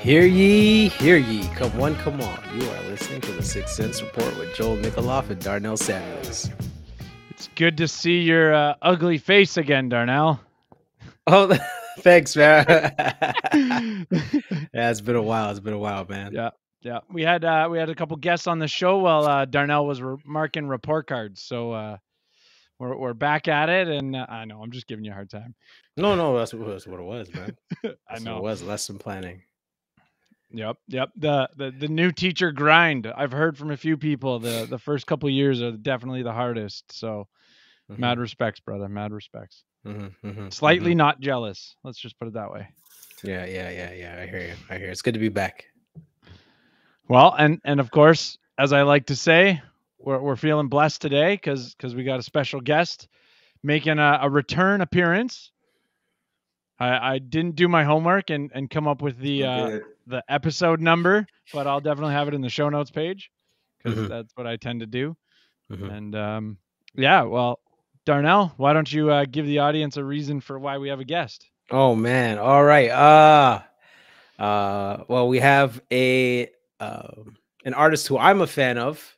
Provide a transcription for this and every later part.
Hear ye, hear ye. Come one, come on. You are listening to the Six Cents Report with Joel Nikoloff and Darnell Samuels. It's good to see your uh, ugly face again, Darnell. Oh, thanks, man. yeah, it's been a while. It's been a while, man. Yeah, yeah. We had uh, we had a couple guests on the show while uh, Darnell was re- marking report cards. So uh, we're we're back at it, and uh, I know I'm just giving you a hard time. No, no, that's, that's what it was, man. I know. it was lesson planning. Yep, yep. The, the the new teacher grind. I've heard from a few people. The the first couple years are definitely the hardest. So Mm-hmm. mad respects, brother. Mad respects. Mm-hmm, mm-hmm, Slightly mhm. not jealous. Let's just put it that way. Yeah, yeah, yeah, yeah. I hear you. I hear. You. It's good to be back. Well, and and of course, as I like to say, we're we're feeling blessed today because because we got a special guest making a, a return appearance. I, I didn't do my homework and, and come up with the uh. The episode number, but I'll definitely have it in the show notes page because Mhm. that's what I tend to do. Mhm. And um, yeah, well, Darnell, why don't you uh, give the audience a reason for why we have a guest? Oh man. All right. Uh uh well we have a um an artist who I'm a fan of,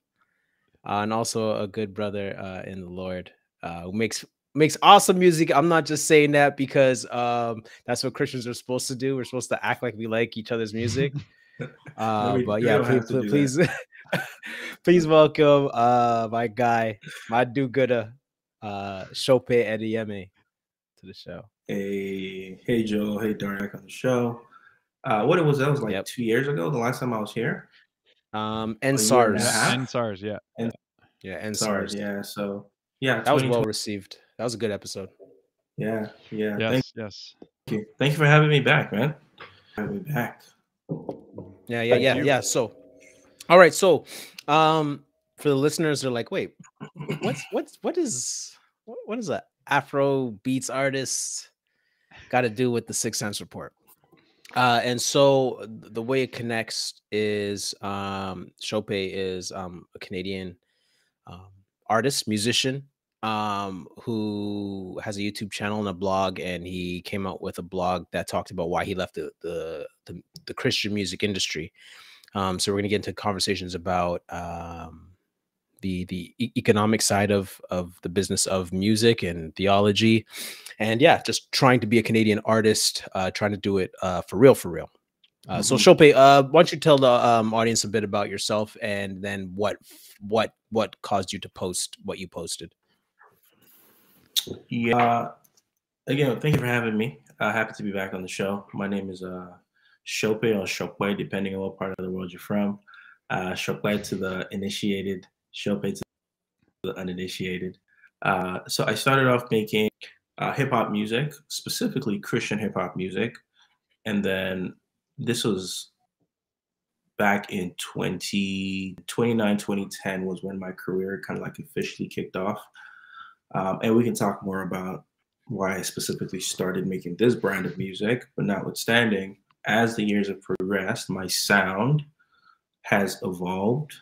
uh, and also a good brother uh in the Lord, uh who makes makes awesome music. I'm not just saying that because um that's what Christians are supposed to do. We're supposed to act like we like each other's music. Uh we- but yeah, don't have please to do please please welcome uh my guy, my do-gooder, uh Shope Edieme to the show. Hey, hey, Joe. Hey, Darn, back on the show. Uh, what it was, that was like Yep. two years ago, the last time I was here. Um and A year and SARS. half? And yeah. Yeah, and SARS. yeah. So, yeah, That was well received. That was a good episode. Yeah, yeah. Yes, Thank yes. you. Thank you for having me back, man. Having me back. Yeah, yeah, Thank yeah, you. yeah. So, all right. So, um, for the listeners, they're like, wait, what's what's what is what, what is a Afro beats artist got to do with the Six Cents Report? Uh, and so the way it connects is um, Shopé is um, a Canadian um, artist, musician, um, who has a YouTube channel and a blog, and he came out with a blog that talked about why he left the the, the, the Christian music industry. Um, so we're gonna get into conversations about um, the the e- economic side of of the business of music and theology, and yeah, just trying to be a Canadian artist, uh, trying to do it uh, for real, for real. Uh, So Mhm. Shopé, uh, why don't you tell the um, audience a bit about yourself and then what what what caused you to post what you posted? Yeah. Again, thank you for having me. Uh, happy to be back on the show. My name is uh, Chope or Chopwe, depending on what part of the world you're from. Uh, Chopwe to the initiated, Chope to the uninitiated. Uh, so I started off making uh, hip hop music, specifically Christian hip hop music. And then this was back in 20, 2010 was when my career kind of like officially kicked off. Um, and we can talk more about why I specifically started making this brand of music. But notwithstanding, as the years have progressed, my sound has evolved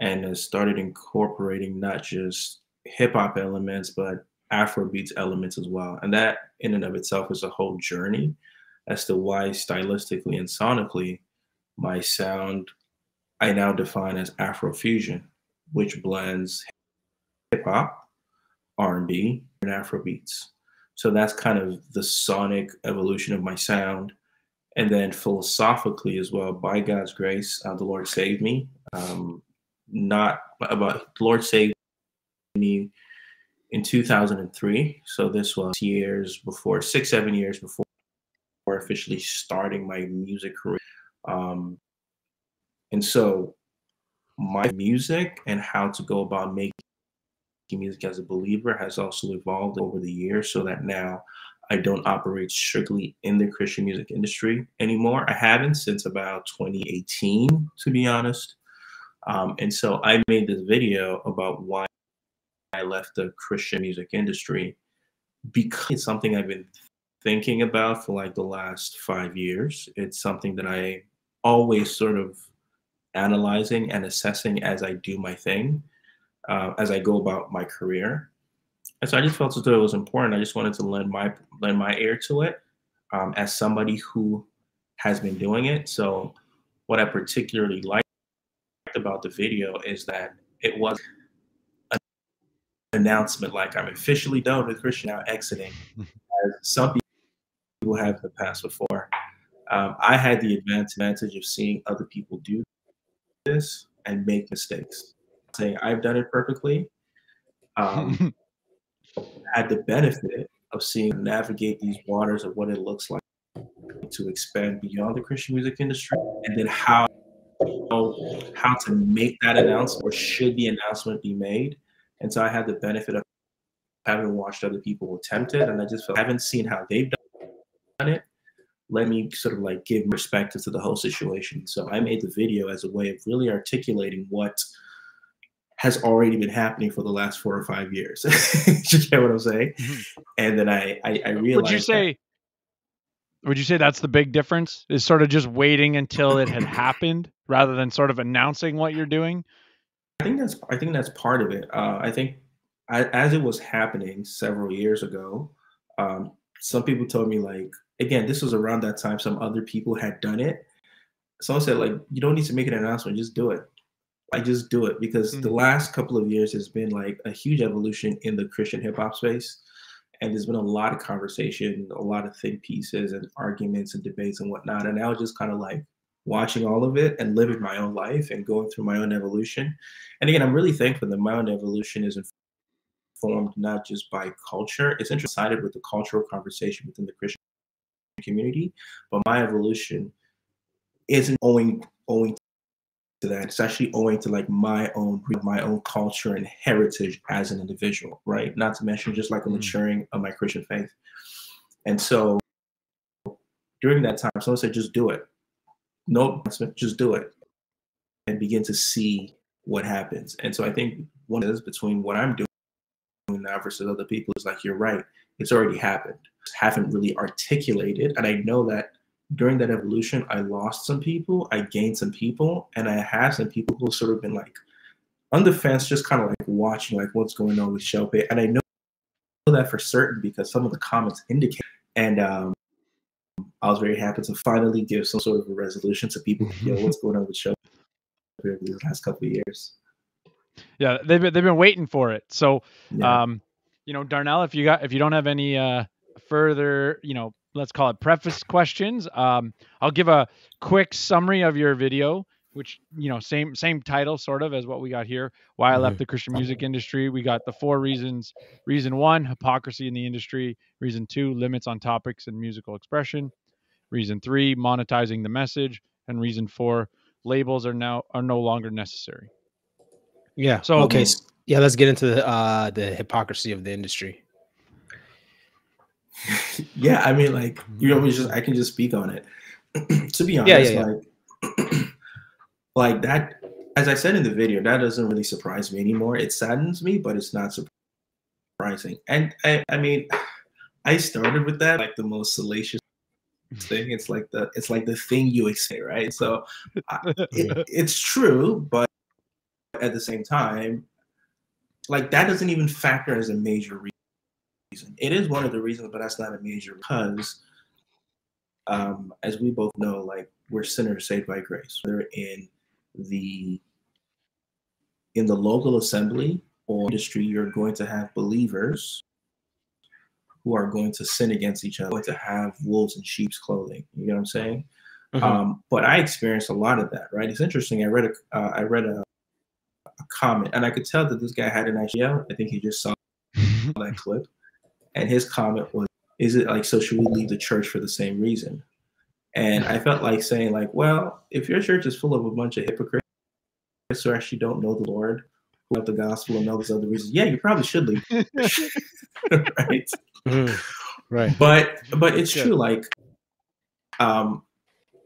and has started incorporating not just hip hop elements, but Afrobeats elements as well. And that, in and of itself, is a whole journey as to why, stylistically and sonically, my sound I now define as Afrofusion, which blends hip hop, R&B, and Afrobeats. So that's kind of the sonic evolution of my sound. And then philosophically as well, by God's grace, uh, the Lord saved me. Um, not about the Lord saved me in 2003. So this was years before, six, seven years before officially starting my music career. Um, and so my music and how to go about making music as a believer has also evolved over the years so that now I don't operate strictly in the Christian music industry anymore. I haven't since about 2018, to be honest. Um, and so I made this video about why I left the Christian music industry because it's something I've been thinking about for like the last five years. It's something that I always sort of analyzing and assessing as I do my thing, uh, as I go about my career. And so I just felt as though it was important. I just wanted to lend my lend my ear to it um, as somebody who has been doing it. So what I particularly liked about the video is that it was an announcement like I'm officially done with Christian now exiting. As some people have in the past before. Um, I had the advantage of seeing other people do this and make mistakes. Saying I've done it perfectly. Um, had the benefit of seeing navigate these waters of what it looks like to expand beyond the Christian music industry, and then how how to make that announcement or should the announcement be made. And so I had the benefit of having watched other people attempt it, and I just felt, haven't seen how they've done it. Let me sort of like give perspective to the whole situation. So I made the video as a way of really articulating what has already been happening for the last four or five years. you get what I'm saying? Mm-hmm. And then I, I, I realized. Would you say? That, would you say that's the big difference? Is sort of just waiting until it had happened rather than sort of announcing what you're doing? I think that's I think that's part of it. Uh, I think I, as it was happening several years ago, um, some people told me like again this was around that time some other people had done it. Someone said like you don't need to make an announcement, just do it. I just do it because mm-hmm. the last couple of years has been like a huge evolution in the Christian hip hop space. And there's been a lot of conversation, a lot of think pieces and arguments and debates and whatnot. And I was just kind of like watching all of it and living my own life and going through my own evolution. And again, I'm really thankful that my own evolution is informed not just by culture, it's interested with the cultural conversation within the Christian community, but my evolution isn't owing owing to that. It's actually owing to like my own my own culture and heritage as an individual, right? Not to mention just like a mm. maturing of my Christian faith. And so during that time, someone said, just do it. No just do it and begin to see what happens. And so I think one is between what I'm doing now versus other people is like, you're right. It's already happened. Haven't really articulated. And I know that during that evolution, I lost some people, I gained some people, and I have some people who sort of been like on the fence, just kind of like watching like what's going on with Shope. And I know that for certain because some of the comments indicate. And um, I was very happy to finally give some sort of a resolution to people. who know what's going on with Shope these last couple of years? Yeah, they've been, they've been waiting for it. So, yeah. um, you know, Darnell, if you got if you don't have any uh, further, you know, let's call it preface questions. Um, I'll give a quick summary of your video, which you know, same same title sort of as what we got here. Why I left mm-hmm. the Christian music industry. We got the four reasons. Reason one, hypocrisy in the industry. Reason two, limits on topics and musical expression. Reason three, monetizing the message. And reason four, labels are now are no longer necessary. Yeah. So okay. Yeah, let's get into the uh, the hypocrisy of the industry. yeah, I mean, like you know, just I can just speak on it. to be honest, yeah, yeah, like like that. As I said in the video, that doesn't really surprise me anymore. It saddens me, but it's not surprising. And I, I mean, I started with that like the most salacious thing. It's like the it's like the thing you would say, right? So it, it's true, but at the same time, like that doesn't even factor as a major reason reason. It is one of the reasons, but that's not a major because, um, as we both know, like we're sinners saved by grace. Whether in the in the local assembly or industry, you're going to have believers who are going to sin against each other, going to have wolves in sheep's clothing. You know what I'm saying? Mm-hmm. Um, but I experienced a lot of that. Right? It's interesting. I read a uh, I read a, a comment, and I could tell that this guy had an idea. I think he just saw that clip and his comment was, "Is it like so? Should we leave the church for the same reason?" And I felt like saying, like, well, if your church is full of a bunch of hypocrites who actually don't know the Lord, who have the gospel and all these other reasons, yeah, you probably should leave, right? Mm, right. But but it's true. Like, um,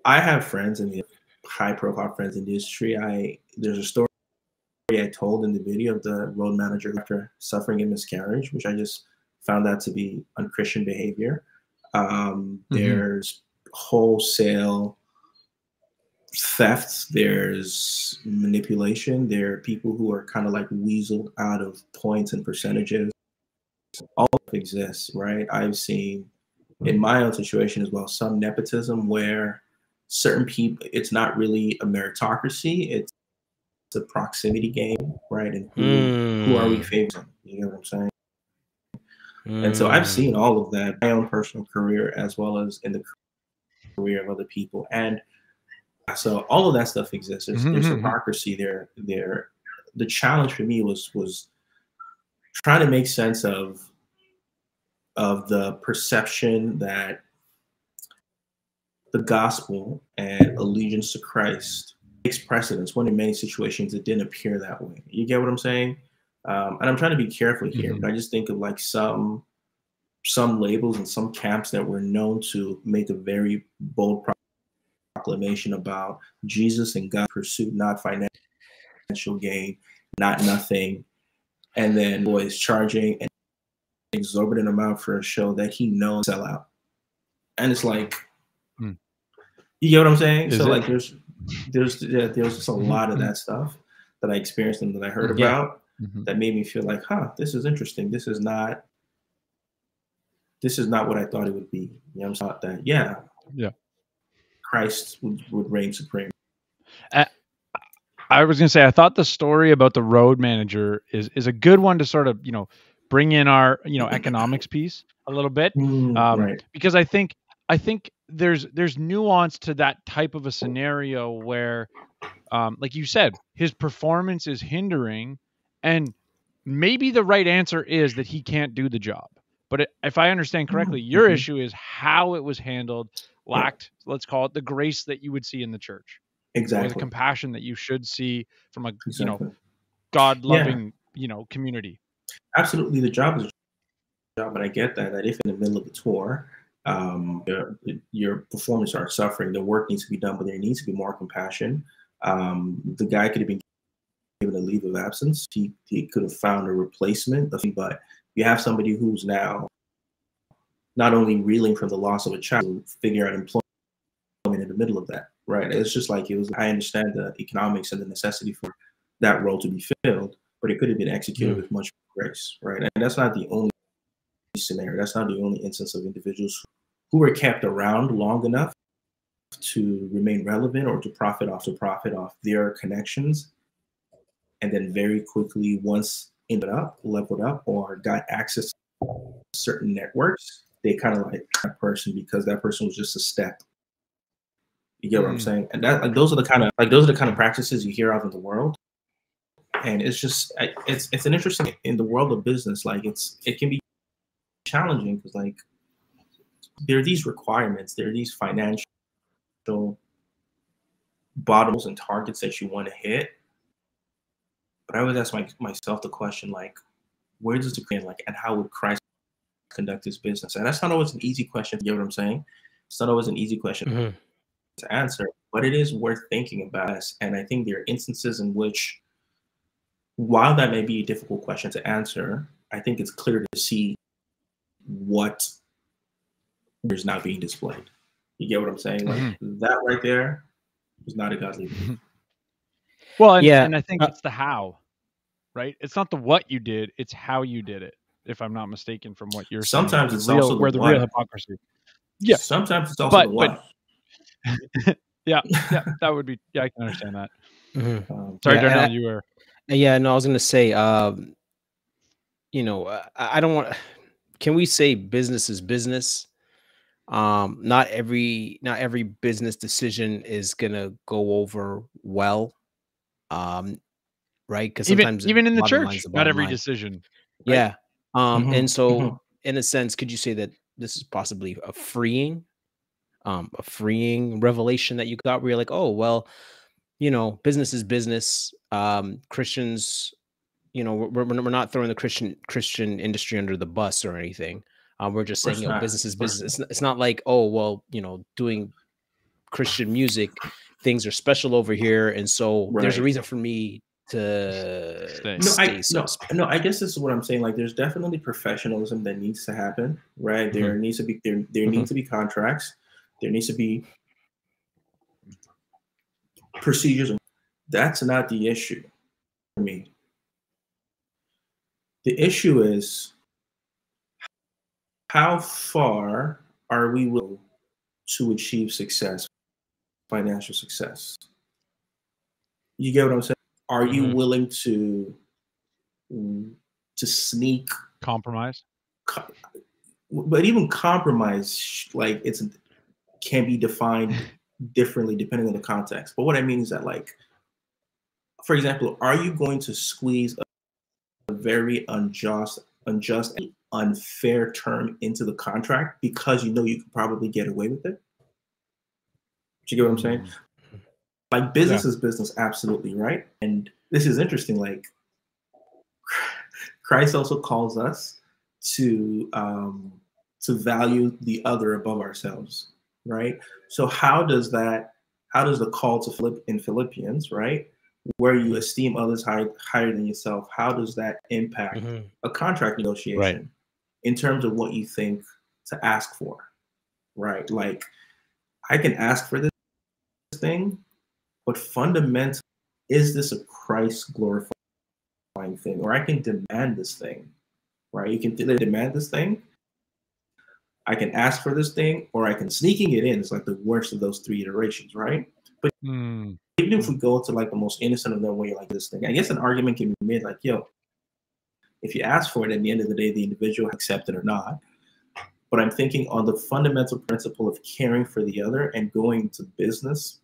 I have friends in the high profile friends in the industry. I there's a story I told in the video of the road manager after suffering a miscarriage, which I just found that to be unchristian behavior. Um, Mhm. There's wholesale theft. There's manipulation. There are people who are kind of like weaseled out of points and percentages. All of exists, right? I've seen in my own situation as well some nepotism where certain people it's not really a meritocracy it's a proximity game right and who, who are we Mm, favoring you know what i'm saying and so i've mm. seen all of that in my own personal career as well as in the career of other people and so all of that stuff exists there's, there's Mhm, mhm. hypocrisy there there the challenge for me was was trying to make sense of of the perception that the gospel and allegiance to Christ takes precedence when in many situations it didn't appear that way. You get what I'm saying? Um, and I'm trying to be careful here, Mhm. but I just think of like some some labels and some camps that were known to make a very bold proclamation about Jesus and God pursuit, not financial gain, not nothing, and then boys charging an exorbitant amount for a show that he knows sell out. And it's like, Hmm. you get what I'm saying? Is so it? like, there's there's yeah, there's just a Mhm, lot of mhm. that stuff that I experienced and that I heard Yeah. about Mhm. that made me feel like, huh, this is interesting. This is not this is not what I thought it would be. You know, I'm thought that yeah, Yeah. Christ would, would reign supreme. I was gonna say I thought the story about the road manager is is a good one to sort of you know bring in our you know economics piece a little bit Mm, um, right. because I think I think there's there's nuance to that type of a scenario where, um, like you said, his performance is hindering, and maybe the right answer is that he can't do the job. But it, if I understand correctly, your Mhm. issue is how it was handled, lacked, let's call it the grace that you would see in the church, or the compassion that you should see from a you know God loving you know community. absolutely the job is a job, but I get that that if in the middle of the tour, um, your, your performance are suffering, the work needs to be done, but there needs to be more compassion. Um, the guy could have been given a leave of absence. He he could have found a replacement, but you have somebody who's now not only reeling from the loss of a child, figure out employment in the middle of that, right? It's just like it was. I understand the economics and the necessity for that role to be filled, but it could have been executed mm. with much grace, right? And that's not the only scenario. That's not the only instance of individuals who were kept around long enough to remain relevant or to profit off to profit off their connections, and then very quickly once ended up, leveled up, or got access to certain networks, they kind of like that person because that person was just a step. You get what I'm Mm. saying? And that like those are the kind of like those are the kind of practices you hear of in the world and it's just it's it's an interesting in the world of business like it's it can be challenging because like there are these requirements there are these financial bottoms and targets that you want to hit but i always ask my, myself the question like where does the end like and how would christ conduct his business and that's not always an easy question you get what i'm saying it's not always an easy question Mhm. to answer, but it is worth thinking about. And I think there are instances in which, while that may be a difficult question to answer, I think it's clear to see what is not being displayed. You get what I'm saying? Like that right there is not a godly. Well, and, Yeah, and I think uh, it's the how, right? It's not the what you did; it's how you did it. If I'm not mistaken, from what you're saying, Sometimes the it's real, also where the real hypocrisy. Yeah. Sometimes it's also But- the what. Yeah, yeah, that would be. Yeah, I can understand that. Mhm. Um, Sorry, Yeah, and Darnell, I- you were. Yeah, no, I was gonna say, um, you know, uh, I I don't want. Can we say business is business? Um, not every not every business decision is gonna go over well. Um, right? Because Even sometimes even in the church, the not every line. decision. right? Yeah. Um, Mhm, and so mhm. in a sense, could you say that this is possibly a freeing, um, a freeing revelation that you got where you're like, oh well, you know, business is business. Um, Christians, you know, we're, we're we're not throwing the Christian Christian industry under the bus or anything. Um, we're just saying, you know, business is business. It's not, it's not like, oh well, you know, doing Christian music, things are special over here, and so there's a reason for me to Stay. no, stay I so no, no. I guess this is what I'm saying. Like, there's definitely professionalism that needs to happen, right? There Mm-hmm. needs to be there. There need to be contracts. There needs to be procedures. That's not the issue for me. The issue is how far are we willing to achieve success, financial success? You get what I'm saying? Are you Mhm. willing to to sneak Compromise. co- but even compromise like it's can be defined differently depending on the context but what i mean is that like for example are you going to squeeze a, a very unjust unjust unfair term into the contract because you know you could probably get away with it do you get what i'm saying like business is business absolutely right? And this is interesting like christ also calls us to um to value the other above ourselves right? So how does that how does the call to Philipp in philippians right where you esteem others high, higher than yourself how does that impact Mhm. a contract negotiation in terms of what you think to ask for right? Like i can ask for this thing but fundamentally is this a christ glorifying thing? Or i can demand this thing right? You can demand this thing. I can ask for this thing or i can sneaking it in It's like the worst of those three iterations right? Hmm. even if we go to like the most innocent of them where you're like this thing i guess an argument can be made like yo if you ask for it at the end of the day the individual accept it or not. But i'm thinking on the fundamental principle of caring for the other and going to business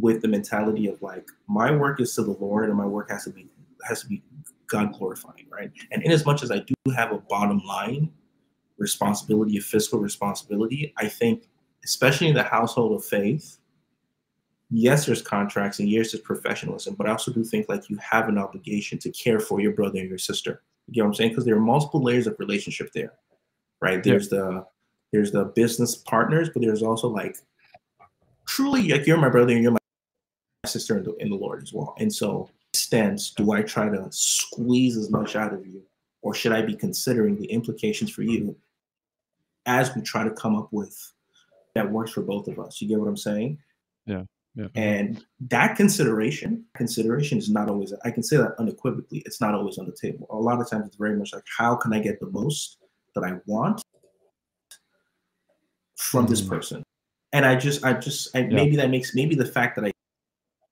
with the mentality of like my work is to the lord and my work has to be has to be god glorifying right and in as much as i do have a bottom line responsibility a fiscal responsibility i think especially in the household of faith yes, there's contracts and yes, there's professionalism, but I also do think like you have an obligation to care for your brother and your sister. You know what I'm saying? Because there are multiple layers of relationship there, right? There's the there's the business partners, but there's also like truly like you're my brother and you're my sister in the, in the Lord as well. And so, stance, do I try to squeeze as much out of you, or should I be considering the implications for you as we try to come up with that works for both of us? You get what I'm saying? Yeah. And that consideration, consideration is not always, I can say that unequivocally, it's not always on the table. A lot of times it's very much like, how can I get the most that I want from this Mhm. person? And I just, I just, I, maybe that makes, maybe the fact that I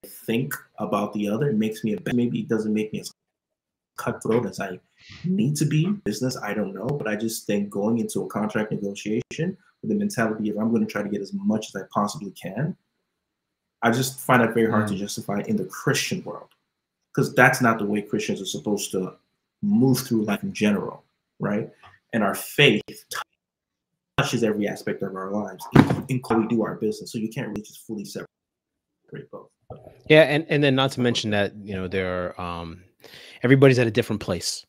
think about the other makes me a better, maybe it doesn't make me as cutthroat as I need to be business. I don't know. But I just think going into a contract negotiation with the mentality of I'm going to try to get as much as I possibly can I just find that very hard to mm. justify in the Christian world because that's not the way Christians are supposed to move through life in general, right? And our faith touches every aspect of our lives, including do our business. So you can't really just fully separate both. Yeah, and and then not to mention that you know there are um, everybody's at a different place.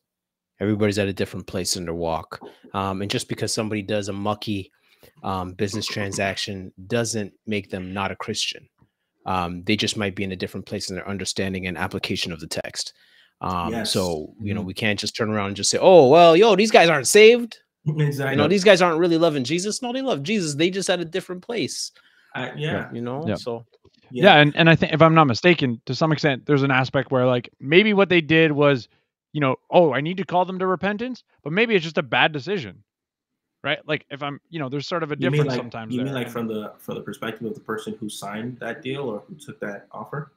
Everybody's at a different place in their walk, um, and just because somebody does a mucky um, business transaction doesn't make them not a Christian. Um, they just might be in a different place in their understanding and application of the text. Um, Yes. So you know Mhm. we can't just turn around and just say, "Oh well, yo, these guys aren't saved." Exactly. You know, these guys aren't really loving Jesus. No, they love Jesus. They just at a different place. I- yeah, You know, Yeah. so Yeah. and and I think if I'm not mistaken, to some extent, there's an aspect where like maybe what they did was, you know, oh, I need to call them to repentance, but maybe it's just a bad decision, right? Like if I'm, you know, there's sort of a difference mean like sometimes. you there. mean like from the from the perspective of the person who signed that deal or who took that offer?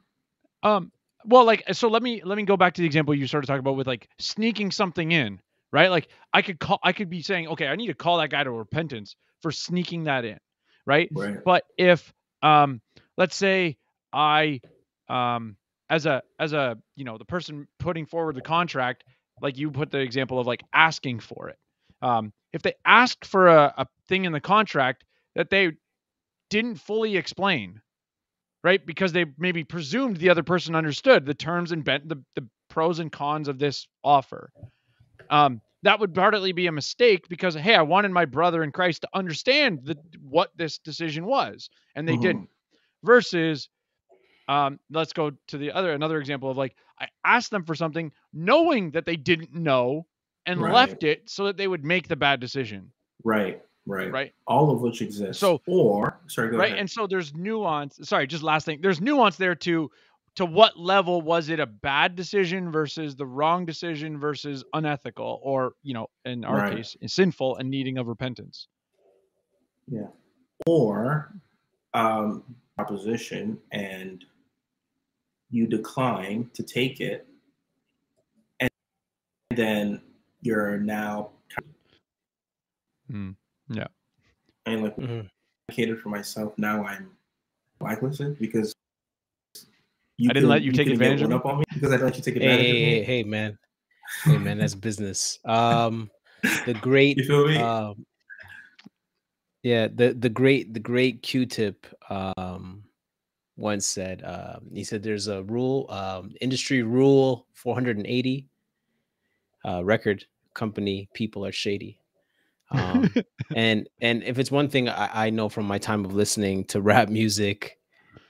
Um, well, like so let me let me go back to the example you started talking about with like sneaking something in, right? Like I could call I could be saying, okay, I need to call that guy to repentance for sneaking that in, right? Right. But if um let's say I um as a as a you know the person putting forward the contract, like you put the example of like asking for it. Um if they asked for a, a thing in the contract that they didn't fully explain, right? Because they maybe presumed the other person understood the terms and bent the, the pros and cons of this offer. Um, that would partly be a mistake because hey, I wanted my brother in Christ to understand the, what this decision was, and they Mhm. didn't. Versus um, let's go to the other another example of like I asked them for something knowing that they didn't know and Right. left it so that they would make the bad decision, Right, right, right? All of which exists. So- or sorry, go right ahead. and so there's nuance sorry just last thing there's nuance there too to what level was it a bad decision versus the wrong decision versus unethical or you know in our Right. case sinful and needing of repentance Yeah. Or um, proposition and you decline to take it, and then you're now Hmm. Yeah. I mean, like Mhm. advocated for myself. Now I'm blacklisted because I didn't let you take advantage of me? on me because I let you take advantage hey, of me. hey, man. Hey, man, that's business. Um, the great You feel me? um yeah the the great the great q-tip um once said um he said there's a rule um industry rule 480 uh record company people are shady um and and if it's one thing I, I know from my time of listening to rap music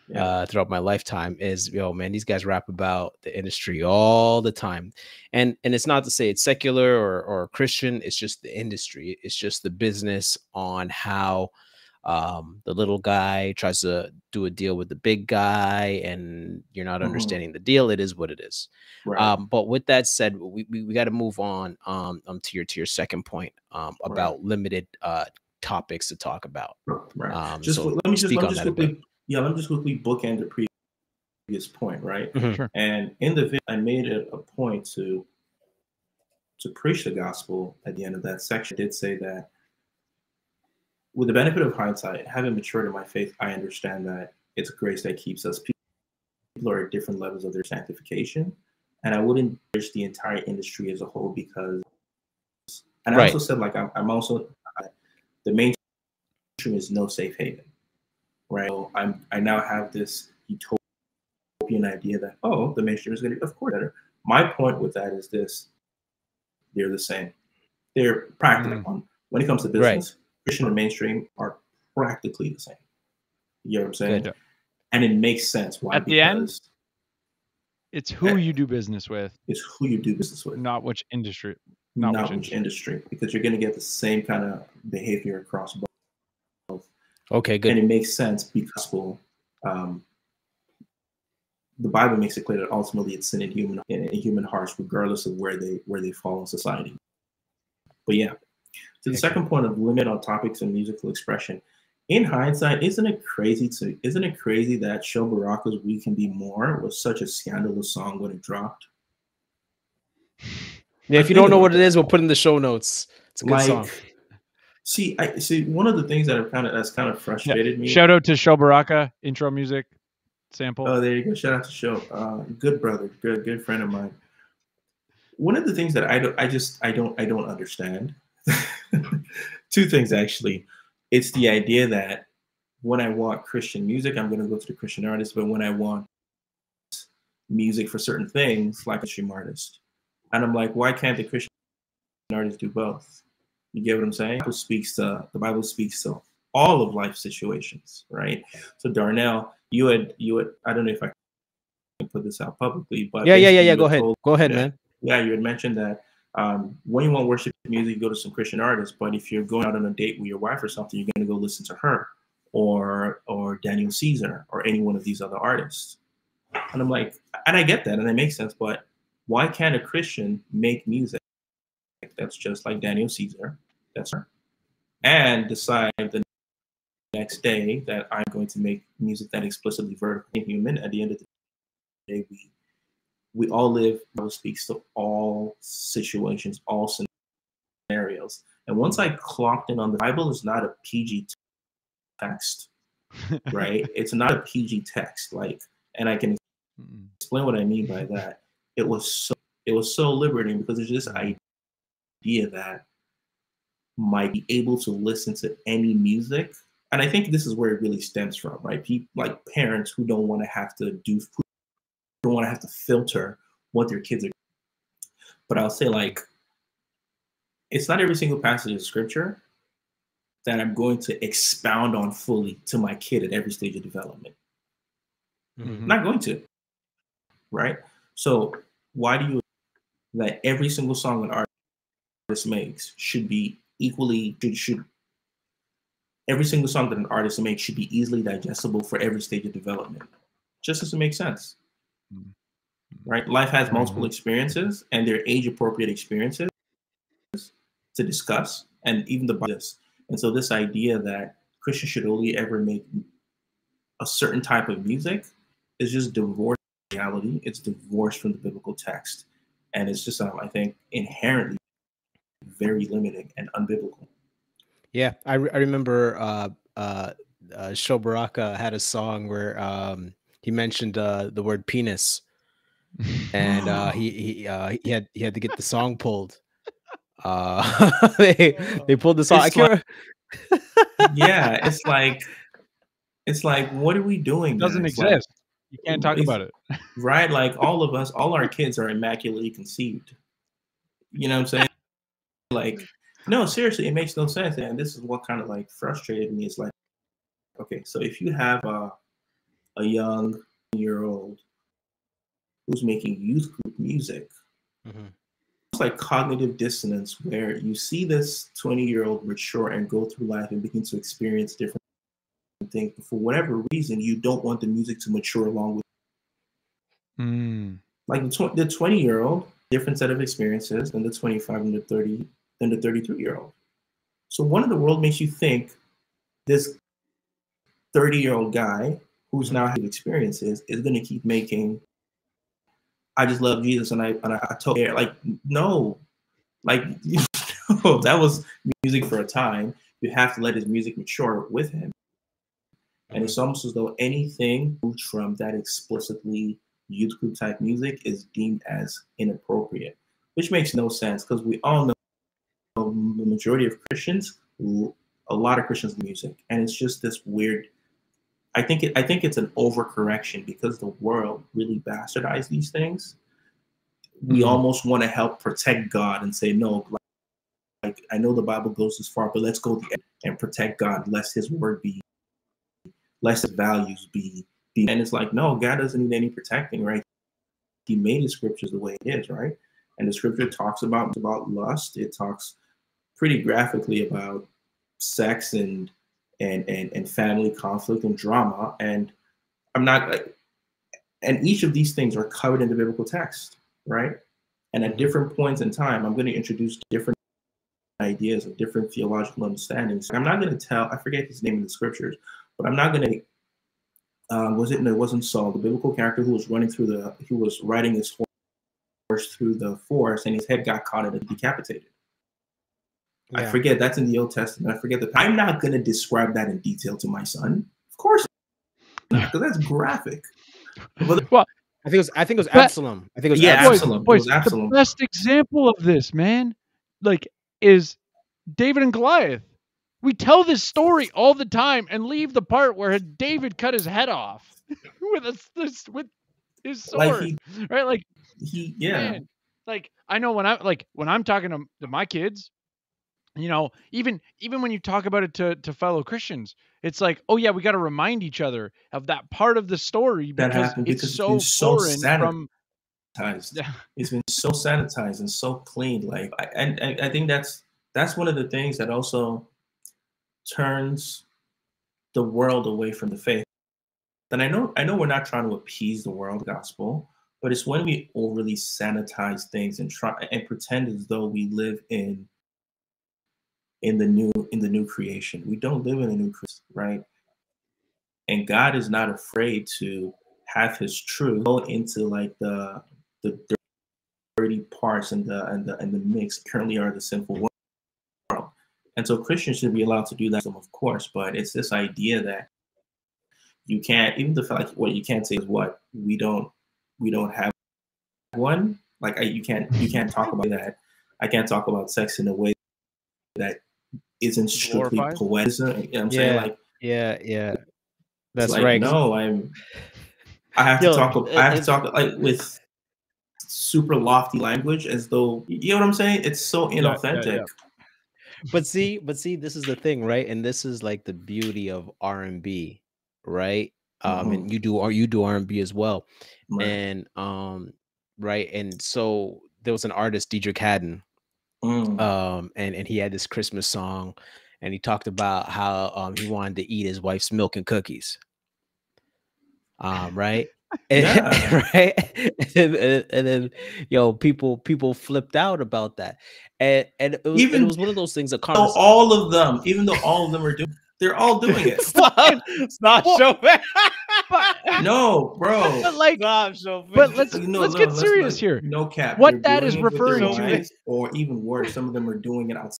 Yeah. uh, throughout my lifetime is yo man these guys rap about the industry all the time and and it's not to say it's secular or or christian it's just the industry it's just the business on how um the little guy tries to do a deal with the big guy and you're not Mhm. understanding the deal it is what it is right. um, but with that said, we, we, we got to move on um, um to your to your second point um Right. about limited uh topics to talk about. right. um, just so let me just speak let me on just that a bit. quickly yeah let me just quickly bookend the previous point right Mhm. Sure. and in the video i made it a point to to preach the gospel at the end of that section I did say that with the benefit of hindsight having matured in my faith i understand that it's grace that keeps us people are at different levels of their sanctification and i wouldn't judge the entire industry as a whole because and i Right. also said like i'm, I'm also the mainstream is no safe haven right? So I'm I now have this utopian idea that oh, the mainstream is going to be of course better. My point with that is this: they're the same. They're practically on mm. when it comes to Right. business. Christian and mainstream are practically the same. You know what I'm saying? And it makes sense. Why? At the end, it's who eh. you do business with it's who you do business with, not which industry not, not which which industry. because you're going to get the same kind of behavior across both. Okay, good. and it makes sense because um, the Bible makes it clear that ultimately it's sin in human in, human hearts, regardless of where they where they fall in society. But yeah, to the Okay. second point of limit on topics and musical expression. In hindsight, isn't it crazy to isn't it crazy that Sho Baraka's "We Can Be More" was such a scandalous song when it dropped? Yeah, if you don't know what it is, we'll put in the show notes. It's a good song. See, I see one of the things that have kind of that's kind of frustrated me. shout out to Sho Baraka intro music sample Oh, there you go. Shout out to Sho. Uh, good brother, good good friend of mine. One of the things that I don't, I just, I don't, I don't understand. Two things actually. It's the idea that when I want Christian music, I'm going to go to the Christian artist, but when I want music for certain things, like a stream artist, and I'm like, why can't the Christian artist do both? You get what I'm saying? The Bible speaks to the Bible speaks to all of life situations, right? So Darnell, you had you had I don't know if I can put this out publicly, but Yeah, yeah, yeah, yeah. Go ahead. Go ahead, man. yeah, you had mentioned that um, when you want worship music, you go to some Christian artists. But if you're going out on a date with your wife or something, you're going to go listen to H.E.R. or or Daniel Caesar or any one of these other artists. And I'm like, and I get that, and it makes sense. But why can't a Christian make music that's just like Daniel Caesar? That's H.E.R., and decide the next day that I'm going to make music that explicitly vertically human. At the end of the day, we we all live Bible speaks to all situations, all scenarios. And once I clocked in on the Bible is not a PG text, right? it's not a PG text. Like, and I can explain what I mean by that. It was so it was so liberating because there's this idea that might be able to listen to any music. And I think this is where it really stems from, right? People like parents who don't want to have to do don't want to have to filter what their kids are. But I'll say like it's not every single passage of scripture that I'm going to expound on fully to my kid at every stage of development. Mhm. Not going to. Right? So why do you that every single song an artist makes should be equally should, should every single song that an artist makes should be easily digestible for every stage of development. Just doesn't make sense. Mhm. Right? Life has multiple Mhm. experiences and they're age appropriate experiences to discuss and even the this. And so this idea that Christians should only ever make a certain type of music is just divorced from reality. It's divorced from the biblical text. And it's just, um, I think, inherently very limiting and unbiblical. Yeah, I, re- I remember uh, uh, uh, Sho Baraka had a song where um, he mentioned uh, the word penis, and uh, he he uh, he had he had to get the song pulled. Uh, they they pulled the song. It's can't. yeah, it's like, it's like, what are we doing? doesn't guys? Like, exist. you can't talk about it. right? Like all of us, all our kids are immaculately conceived. You know what I'm saying? Like, no, seriously, it makes no sense. And this is what kind of like frustrated me. It's like, okay, so if you have a a young year old who's making youth group music, Mhm. it's like cognitive dissonance where you see this 20 year old mature and go through life and begin to experience different things. But for whatever reason, you don't want the music to mature along with Mm. like the 20 year old different set of experiences than the 25 and the 30 than the 33 year old so one in the world makes you think this 30 year old guy who's now had experiences is going to keep making i just love jesus and i and i, I told like no. Like no, that was music for a time. You have to let his music mature with him. And it's almost as though anything from that explicitly youth group type music is deemed as inappropriate, which makes no sense because we all know the majority of Christians, a lot of Christians music, and it's just this weird. I think it, I think it's an overcorrection because the world really bastardized these things. We Mhm. almost want to help protect God and say no. Like, like I know the Bible goes as far, but let's go the end and protect God, lest His word be, lest His values be be. And it's like, no, God doesn't need any protecting, right? He made His scriptures the way it is, right? And the scripture talks about about lust. It talks pretty graphically about sex and and and and family conflict and drama. And I'm not like, and each of these things are covered in the biblical text, right? And at different points in time, I'm going to introduce different ideas and different theological understandings. I'm not going to tell, I forget his name in the scriptures, but I'm not going to. Uh, was it? No, it wasn't Saul, the biblical character who was running through the, who was riding his horse through the forest, and his head got caught in and decapitated. I forget that's in the Old Testament. I forget that. I'm not going to describe that in detail to my son. Of course because that's graphic. But I think it was. I think it was But- Absalom. I think it was Yeah, Absalom. Absalom. It Boys, was Absalom. the best example of this, man, like, is David and Goliath. We tell this story all the time and leave the part where David cut his head off with a, this with his sword, like he, right? Like, he, yeah. man, like I know when I like when I'm talking to, to my kids, you know, even even when you talk about it to to fellow Christians, it's like, oh yeah, we got to remind each other of that part of the story That because happened it's because it's so been so foreign sanit- from sanitized. It's been so sanitized and so clean. Like, I, and, and I think that's that's one of the things that also turns the world away from the faith. And I know I know we're not trying to appease the world gospel, but it's when we overly sanitize things and try and pretend as though we live in in the new in the new creation. We don't live in a new creation, right? And God is not afraid to have His truth go into like the the dirty parts and the and the and the mix currently are the sinful world. And so Christians should be allowed to do that, of course. But it's this idea that you can't even the fact like what you can't say is what we don't we don't have one like I, you can't you can't talk about that. I can't talk about sex in a way that isn't strictly Glorified? poetic. You know what I'm saying? Like Yeah, yeah. That's like, right. No, I'm. I have Yo, to talk. I have to talk like with super lofty language, as though you know what I'm saying. It's so yeah, inauthentic. yeah. but see but see this is the thing right and this is like the beauty of r&b right um, and you do or you do R and B as well, Right. and um, right, and so there was an artist, Deitrick Haddon, Mm. um, and and he had this Christmas song, and he talked about how um he wanted to eat his wife's milk and cookies. Um, right. And- Yeah. right. And then, and, then, yo, people people flipped out about that, and and it was, Even it was one of those things. That all of them, even though all of them are doing, they're all doing it. stop, stop, Well- Shopé. No, bro. But like, Stop, Shopé. but let's No, let's no, get serious like, here. No cap. What They're that doing is it with their referring to wives, or even worse, some of them are doing it outside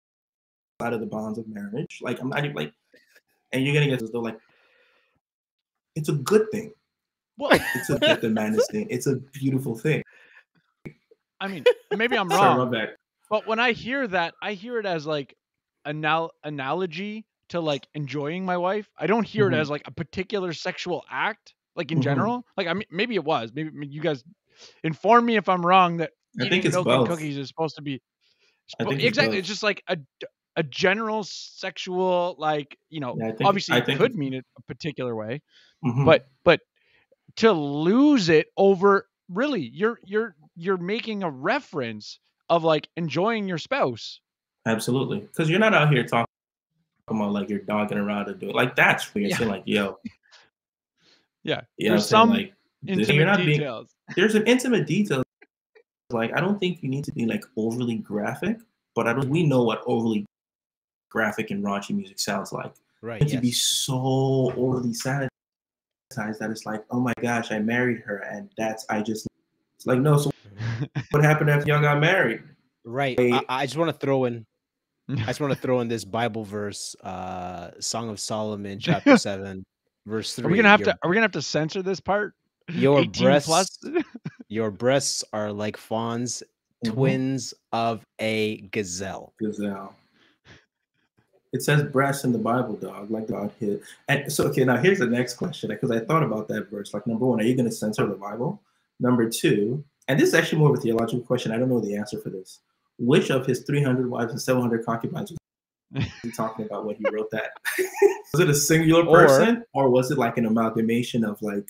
of the bonds of marriage. Like I'm not even like, and you're gonna get this though. Like, it's a good thing. Well, It's a good the man is thing. It's a beautiful thing. I mean, maybe I'm Sorry, wrong, my bad. but when I hear that, I hear it as like anal- analogy to like enjoying my wife. I don't hear Mhm. it as like a particular sexual act, like in Mhm. general. Like I mean, maybe it was. Maybe maybe you guys inform me if I'm wrong. That I eating think it's milk both. and cookies is supposed to be I think it's exactly. both. It's just like a a general sexual like you know. Yeah, I think- obviously, I it think could it's- mean it a particular way, Mhm. but but to lose it over really you're you're you're making a reference of like enjoying your spouse absolutely, because you're not out here talking about like you're dogging around and doing like that's where you're Yeah. saying like, yo, yeah you know, there's some like intimate you're not being details there's an intimate detail. Like I don't think you need to be like overly graphic, but I don't. We know what overly graphic and raunchy music sounds like. right. And to be so overly sanitized that it's like, oh my gosh, I married her, and that's I just. It's like no. So what happened after y'all got married? Right. I, I just want to throw in. I just want to throw in this Bible verse, uh, Song of Solomon, chapter seven, verse three. are we gonna have your, to are we gonna have to censor this part your breasts, plus your breasts are like fawns, Mhm. twins of a gazelle. Gazelle. It says breasts in the Bible, dog. Like God hit. And so, okay, now here's the next question because I thought about that verse. Like, number one, are you going to censor the Bible? Number two, and this is actually more of a theological question. I don't know the answer for this. Which of his 300 wives and 700 concubines was he talking about when he wrote that? was it a singular person or was it like an amalgamation of like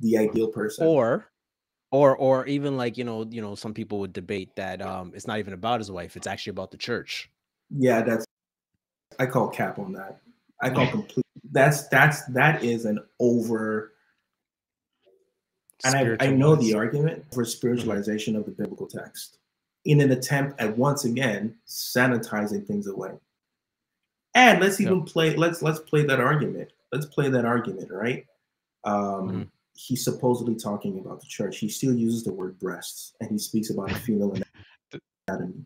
the ideal person? Or, or, or even like you know, you know, some people would debate that um, it's not even about his wife; it's actually about the church. Yeah, that's I call cap on that. I call complete. That's that's that is an over. And I, I know the argument for spiritualization of the biblical text in an attempt at once again sanitizing things away. And let's even play. Let's let's play that argument. Let's play that argument, right? Um, Mhm. He's supposedly talking about the church. He still uses the word breasts, and he speaks about a female anatomy.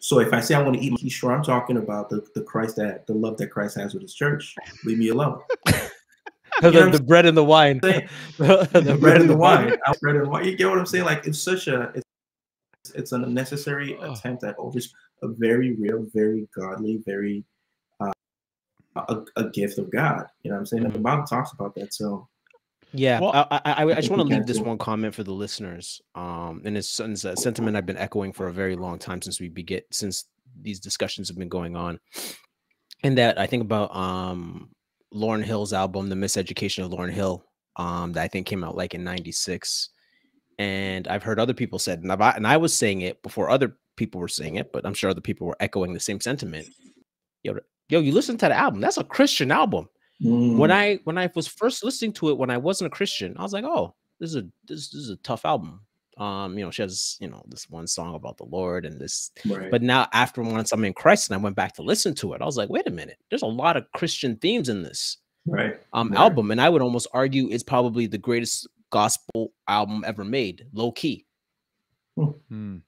So if I say I want to eat, my sure I'm talking about the, the Christ that the love that Christ has with His church. Leave me alone. the, know the bread and the wine. the, the bread and the wine. Bread and wine. You get what I'm saying? Like it's such a it's, it's an unnecessary Ugh. attempt at over a very real, very godly, very uh, a, a gift of God. You know what I'm saying? And the Bible talks about that. So Yeah, Well, I, I, I, I just want to leave this one comment for the listeners. Um, and it's, it's a sentiment I've been echoing for a very long time since we begin since these discussions have been going on. And that I think about um Lauryn Hill's album, The Miseducation of Lauryn Hill, um, that I think came out like in '96. And I've heard other people said, and, I've, and I was saying it before other people were saying it, but I'm sure other people were echoing the same sentiment. Yo, yo, you listen to the album. That's a Christian album when mm, I when I was first listening to it when I wasn't a Christian, I was like, oh, this is a this, this is a tough album. Um, you know, she has you know this one song about the Lord and this, right. but now after once I'm in Christ and I went back to listen to it, I was like, wait a minute, there's a lot of Christian themes in this right. um right. album, and I would almost argue it's probably the greatest gospel album ever made, low key. Hmm.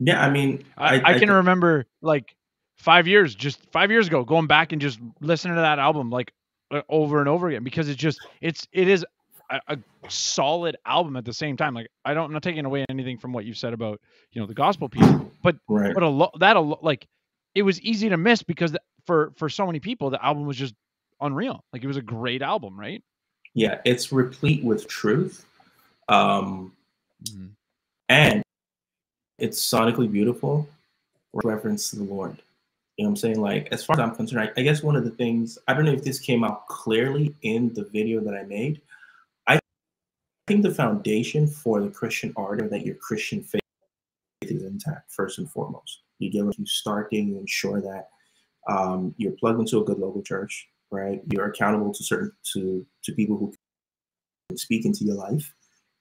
Yeah, I mean, I, I, can thi- remember like five years, just five years ago, going back and just listening to that album like uh, over and over again because it's just it's it is a, a solid album at the same time. Like I don't I'm not taking away anything from what you said about you know the gospel piece, but right. but a lot that a lo- like it was easy to miss because the, for for so many people the album was just unreal. Like it was a great album, right? Yeah, it's replete with truth. Um, Mhm. and it's sonically beautiful reference to the lord You know what I'm saying? Like, as far as I'm concerned, I, I guess one of the things, I don't know if this came out clearly in the video that I made. I think the foundation for the Christian art or that your Christian faith is intact, first and foremost. You get what you start there, you ensure that um, you're plugged into a good local church, right? You're accountable to certain to to people who can speak into your life,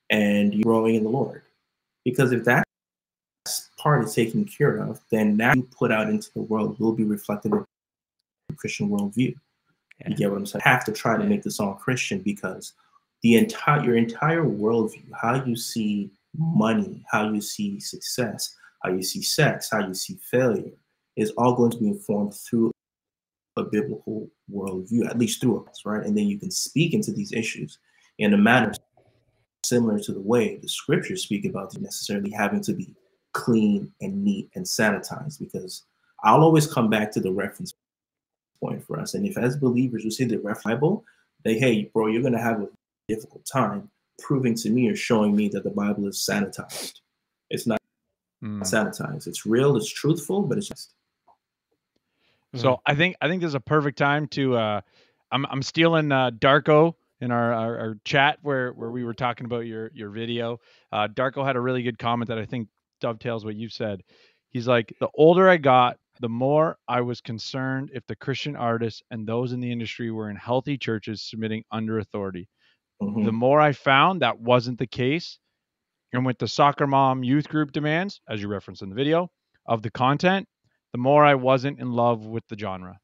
and you're growing in the Lord. Because if that part is taken care of, then now you put out into the world will be reflective of the Christian worldview. Yeah. You get what I'm saying? I have to try to make this all Christian because the entire your entire worldview, how you see money, how you see success, how you see sex, how you see failure, is all going to be informed through a biblical worldview, at least through us, right? And then you can speak into these issues in a manner similar to the way the scriptures speak about necessarily having to be clean and neat and sanitized because I'll always come back to the reference point for us. And if as believers we see the ref Bible, they hey, bro, you're gonna have a difficult time proving to me or showing me that the Bible is sanitized. It's not Mm. sanitized. It's real, it's truthful, but it's just So I think I think this is a perfect time to uh I'm I'm stealing uh Darko in our, our, our chat where where we were talking about your your video. Uh Darko had a really good comment that I think dovetails what you said. He's like the older I got, the more I was concerned if the Christian artists and those in the industry were in healthy churches submitting under authority. mhm. The more I found that wasn't the case, and with the soccer mom youth group demands, as you referenced in the video, of the content, the more I wasn't in love with the genre.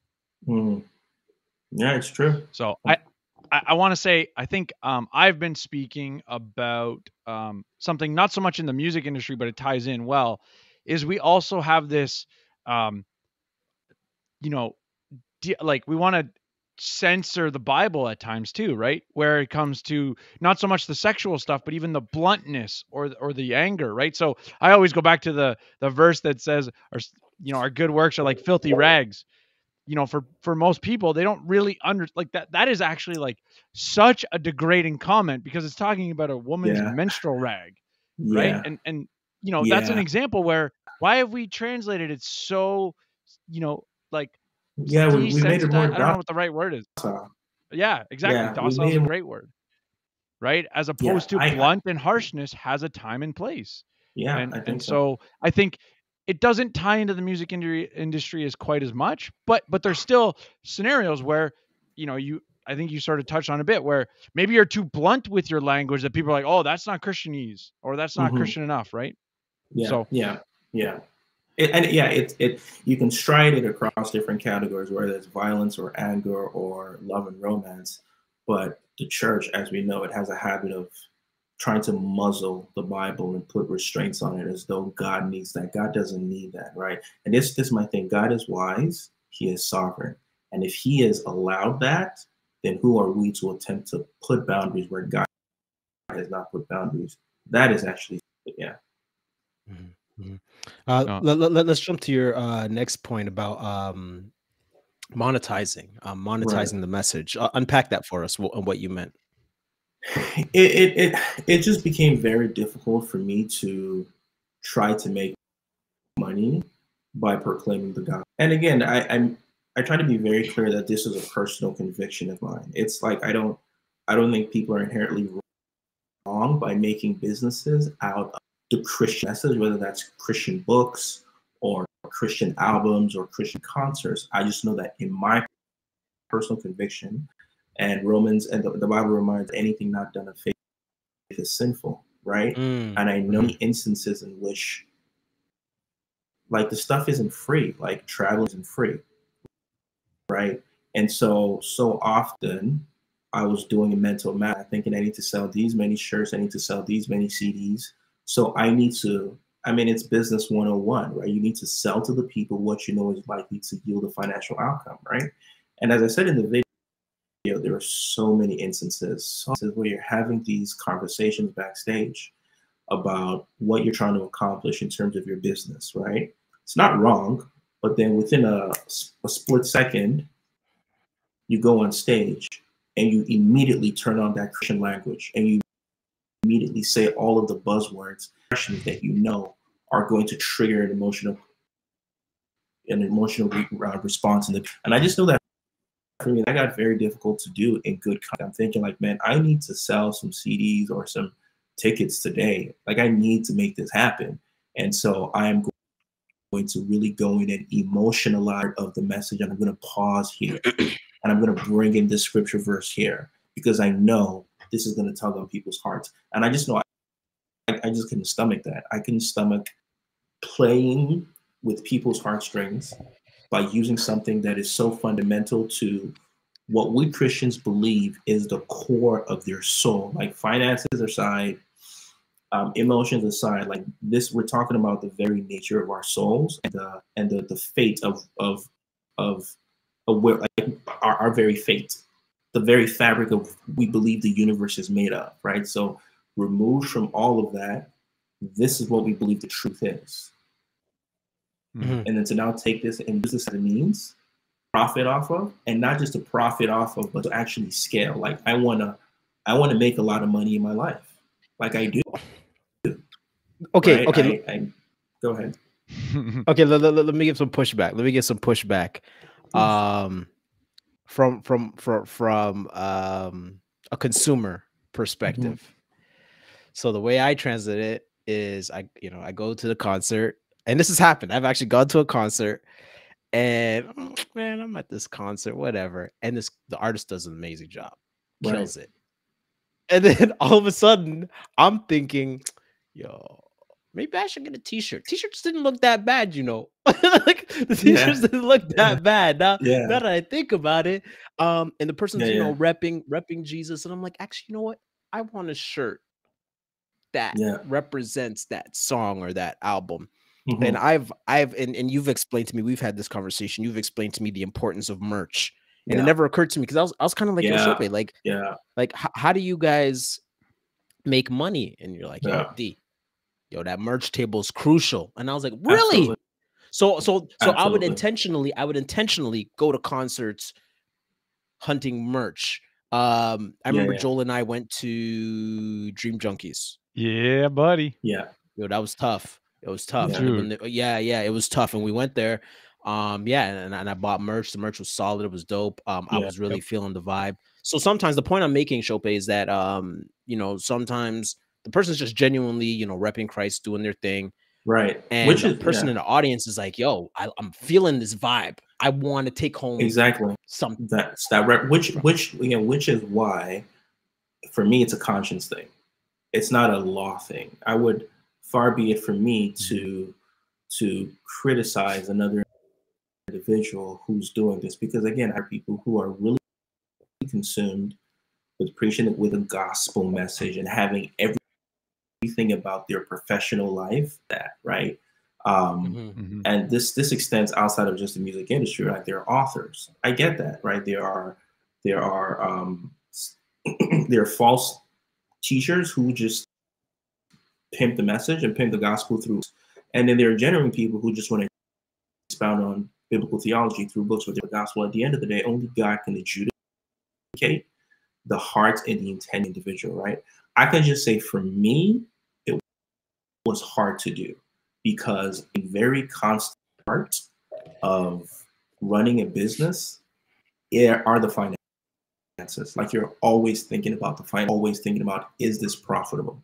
Mhm. yeah, it's true. So I I, I want to say I think um, I've been speaking about um, something not so much in the music industry, but it ties in well. Is we also have this, um, you know, de- like we want to censor the Bible at times too, right? Where it comes to not so much the sexual stuff, but even the bluntness or or the anger, right? So I always go back to the the verse that says, "Our s- you know our good works are like filthy rags." You know, for for most people, they don't really under like that. That is actually like such a degrading comment because it's talking about a woman's Yeah. menstrual rag, Yeah. right? And and you know that's an example where why have we translated it so, you know, like yeah, we, we made it more I don't know what the right word is. Yeah, exactly. Yeah, Docile is a great word. Right? As opposed to I- I- blunt and harshness has a time and place. Yeah, and I and so. so I think it doesn't tie into the music industry industry as quite as much, but but there's still scenarios where, you know, you I think you sort of touched on a bit where maybe you're too blunt with your language that people are like, oh, that's not Christianese or that's not Mhm. Christian enough, right? Yeah, So- yeah, yeah. It, and yeah, it it you can stride it across different categories, whether it's violence or anger or love and romance. But the church, as we know, it has a habit of trying to muzzle the Bible and put restraints on it as though God needs that. God doesn't need that, right? And this this is my thing. God is wise. He is sovereign. And if He has allowed that, then who are we to attempt to put boundaries where God has not put boundaries? That is actually, yeah. Uh, Uh, let, let, us jump to your uh, next point about um, monetizing, um, monetizing the message. Uh, unpack that for us, wh- what you meant. It, it it it just became very difficult for me to try to make money by proclaiming the gospel. And again, I, I'm I try to be very clear that this is a personal conviction of mine. It's like I don't I don't think people are inherently wrong by making businesses out of the Christian message, whether that's Christian books or Christian albums or Christian concerts. I just know that in my personal conviction, and Romans and the, the Bible reminds anything not done of faith is sinful, right? Mm, And I know instances in which like the stuff isn't free, like travel isn't free, right? And so so often I was doing a mental math, thinking I need to sell these many shirts, I need to sell these many CDs. So I need to, I mean, it's business 101, right? You need to sell to the people what you know is likely to yield a financial outcome, right? And as I said in the video, there are so many instances, where you're having these conversations backstage about what you're trying to accomplish in terms of your business, right? It's not wrong, but then within a, a split second, you go on stage and you immediately turn on that Christian language and you immediately say all of the buzzwords that you know are going to trigger an emotional an emotional uh, response in the and I just know that for me that got very difficult to do in good content. I'm thinking like, man, I need to sell some CDs or some tickets today. Like I need to make this happen. And so I am going to really go in and emotionalize of the message. And I'm going to pause here and I'm going to bring in this scripture verse here because I know this is going to tug on people's hearts. And I just know I, I just couldn't stomach that. I couldn't stomach playing with people's heartstrings by using something that is so fundamental to what we Christians believe is the core of their soul. Like finances aside, um, emotions aside, like this, we're talking about the very nature of our souls and the and the, the fate of of of, of where like our, our very fate, the very fabric of we believe the universe is made of, right? So removed from all of that, this is what we believe the truth is. Mhm. And then to now take this and use this as a means, profit off of, and not just to profit off of, but to actually scale. Like I wanna, I wanna make a lot of money in my life, like I do. Okay, right? okay, I, I, go ahead. okay. Let, let, let me give some pushback. Let me get some pushback. Um, from from from from um a consumer perspective. So the way I translate it is, I you know I go to the concert, and this has happened. I've actually gone to a concert, and mm, man, I'm at this concert, whatever, and this the artist does an amazing job, Right. kills it, and then all of a sudden I'm thinking, yo. Maybe I should get a T-shirt. T-shirts didn't look that bad, you know. like the T-shirts didn't look that bad. Now, Yeah. now that I think about it, um, and the person's Yeah, you know repping repping Jesus, and I'm like, actually, you know what? I want a shirt that Yeah. represents that song or that album. Mhm. And I've I've and, and you've explained to me, we've had this conversation. You've explained to me the importance of merch, and Yeah. it never occurred to me because I was I was kind of like, Yeah. Shopé, like yeah, like h- how do you guys make money? And you're like, yo, Yeah. D, yo, that merch table is crucial. And I was like, really? Absolutely. So so so I would intentionally I would intentionally go to concerts hunting merch. Um I Yeah, remember yeah. Joel and I went to Dream Junkies. yeah, buddy. yeah, Yo, that was tough. It was tough. Yeah. And then when the- yeah, yeah, it was tough. And we went there. Um, yeah, and, and I bought merch. The merch was solid, it was dope. Um, I was really feeling the vibe. So sometimes the point I'm making, Shopé, is that um, you know, sometimes the person's just genuinely, you know, repping Christ, doing their thing. right. And Which the is person yeah, in the audience is like, yo, I, I'm feeling this vibe. I want to take home exactly. something. That's that rep, which which you know, which is why for me it's a conscience thing. It's not a law thing. I would far be it from me to to criticize another individual who's doing this because again, I have people who are really consumed with preaching it with a gospel message and having everything about their professional life that right. Um, Mhm. Mhm. and this this extends outside of just the music industry right there are authors i get that right there are there are um there are false teachers who just pimp the message and pimp the gospel through and then there are genuine people who just want to expound on biblical theology through books with the gospel at the end of the day only god can adjudicate the heart and the intent individual right i can just say for me it was hard to do because a very constant part of running a business are the finances. Like you're always thinking about the finance, always thinking about is this profitable?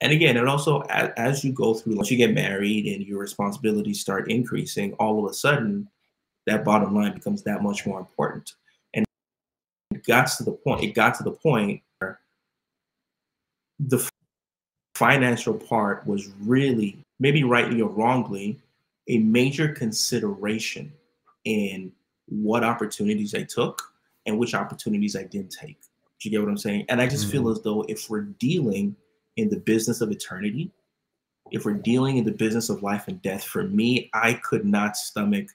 And again, and also as, as you go through, once you get married and your responsibilities start increasing, all of a sudden that bottom line becomes that much more important. And it got to the point, it got to the point where the financial part was really, maybe rightly or wrongly, a major consideration in what opportunities I took and which opportunities I didn't take. Do you get what I'm saying? And I just feel mm-hmm. as though if we're dealing in the business of eternity, if we're dealing in the business of life and death, for me, I could not stomach.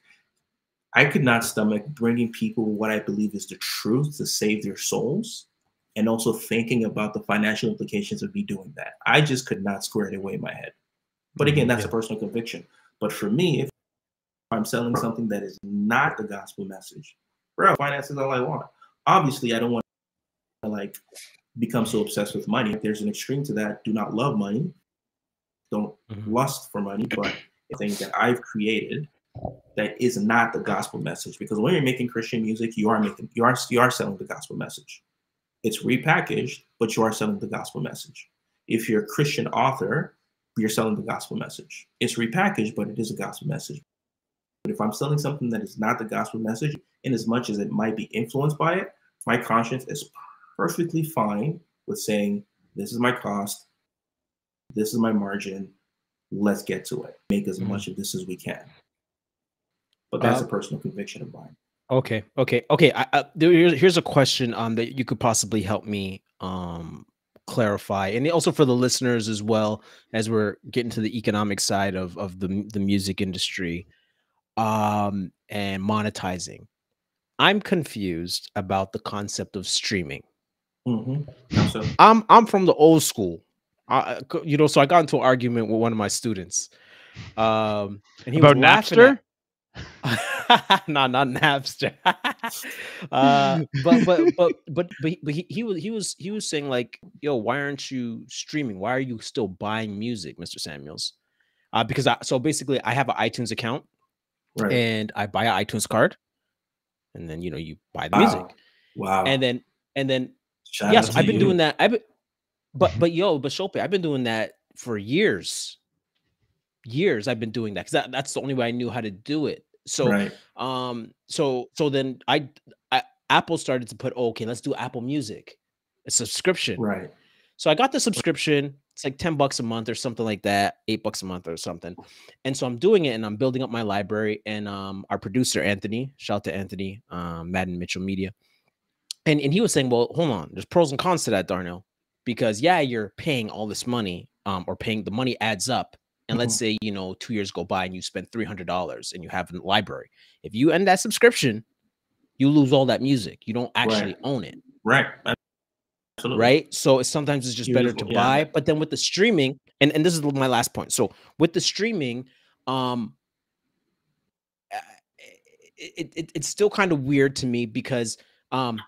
I could not stomach bringing people what I believe is the truth to save their souls and also thinking about the financial implications of me doing that. I just could not square it away in my head. But again, mm-hmm. that's a personal conviction. But for me, if I'm selling something that is not the gospel message, bro, finance is all I want. Obviously, I don't want to like become so obsessed with money. There's an extreme to that. Do not love money. Don't Mhm. lust for money, but the thing that I've created that is not the gospel message. Because when you're making Christian music, you are making you are you are selling the gospel message. It's repackaged, but you are selling the gospel message. If you're a Christian author, you're selling the gospel message. It's repackaged, but it is a gospel message. But if I'm selling something that is not the gospel message, in as much as it might be influenced by it, my conscience is perfectly fine with saying, this is my cost, this is my margin, let's get to it. Make as Mhm. much of this as we can. But that's Uh, a personal conviction of mine. Okay, okay, okay. I, I, there- here's, here's a question um that you could possibly help me um clarify, and also for the listeners as well as we're getting to the economic side of of the the music industry, um and monetizing. I'm confused about the concept of streaming. Hmm So I'm I'm from the old school, I, I- c- you know. So I got into an argument with one of my students, um, and he About was Napster? at- no, not Napster. uh, but but but but but he, but he, he was he was he was saying like, yo, why aren't you streaming? Why are you still buying music, Mr. Samuels? Uh, because I so basically I have an iTunes account right. and I buy an iTunes card, and then you know you buy the music, Wow. wow. and then and then Shout yes, I've been you. doing that. I've been, but but yo, but Shopé, I've been doing that for years. Years I've been doing that because that, that's the only way I knew how to do it. So right. um so so then I, I Apple started to put oh, okay, let's do Apple Music, a subscription. Right. So I got the subscription. It's like 10 bucks a month or something like that, eight bucks a month or something. And so I'm doing it and I'm building up my library. And um our producer Anthony, shout out to Anthony, um, Madden Mitchell Media. And and he was saying, Well, hold on, there's pros and cons to that, Darnell. Because yeah, you're paying all this money, um, or paying the money adds up. And let's say, you know, two years go by and you spend three hundred dollars and you have a library. If you end that subscription, you lose all that music. You don't actually Right. own it Right. Absolutely. right so it's sometimes it's just better to yeah. buy but then with the streaming and and this is my last point so with the streaming um it, it it's still kind of weird to me because um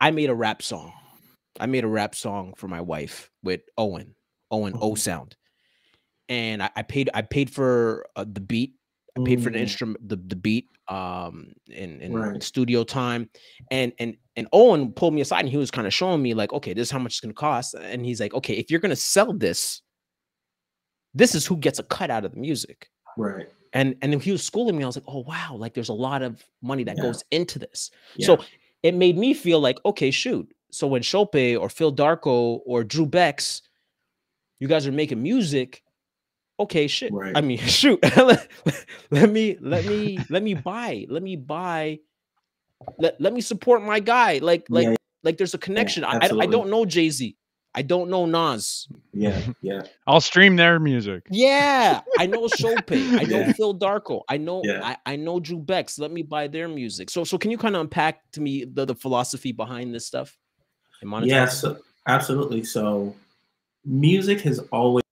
i made a rap song i made a rap song for my wife with owen owen o Mhm. sound and I, I paid i paid for uh, the beat I paid for the Mm. instrument, the, the beat, um, in, in Right. studio time, and and and Owen pulled me aside and he was kind of showing me like, okay, this is how much it's gonna cost, and he's like, okay, if you're gonna sell this, this is who gets a cut out of the music, Right. and and then he was schooling me. I was like, oh wow, like there's a lot of money that Yeah. goes into this. Yeah. So it made me feel like, okay, shoot. So when Shopé or Phil Darko or Drew Bex, you guys are making music, okay, shit. Right. I mean, shoot. let, me let me let me buy. Let me buy. Let, let me support my guy. Like like Yeah, like there's a connection. I, I I don't know Jay Z. I don't know Nas. yeah. Yeah. I'll stream their music. Yeah, I know Shopé. I know Yeah. Phil Darko. I know Yeah. I, I know Drew Bex. Let me buy their music. So so can you kind of unpack to me the, the philosophy behind this stuff? and monetizing? Yes, absolutely. So, music has always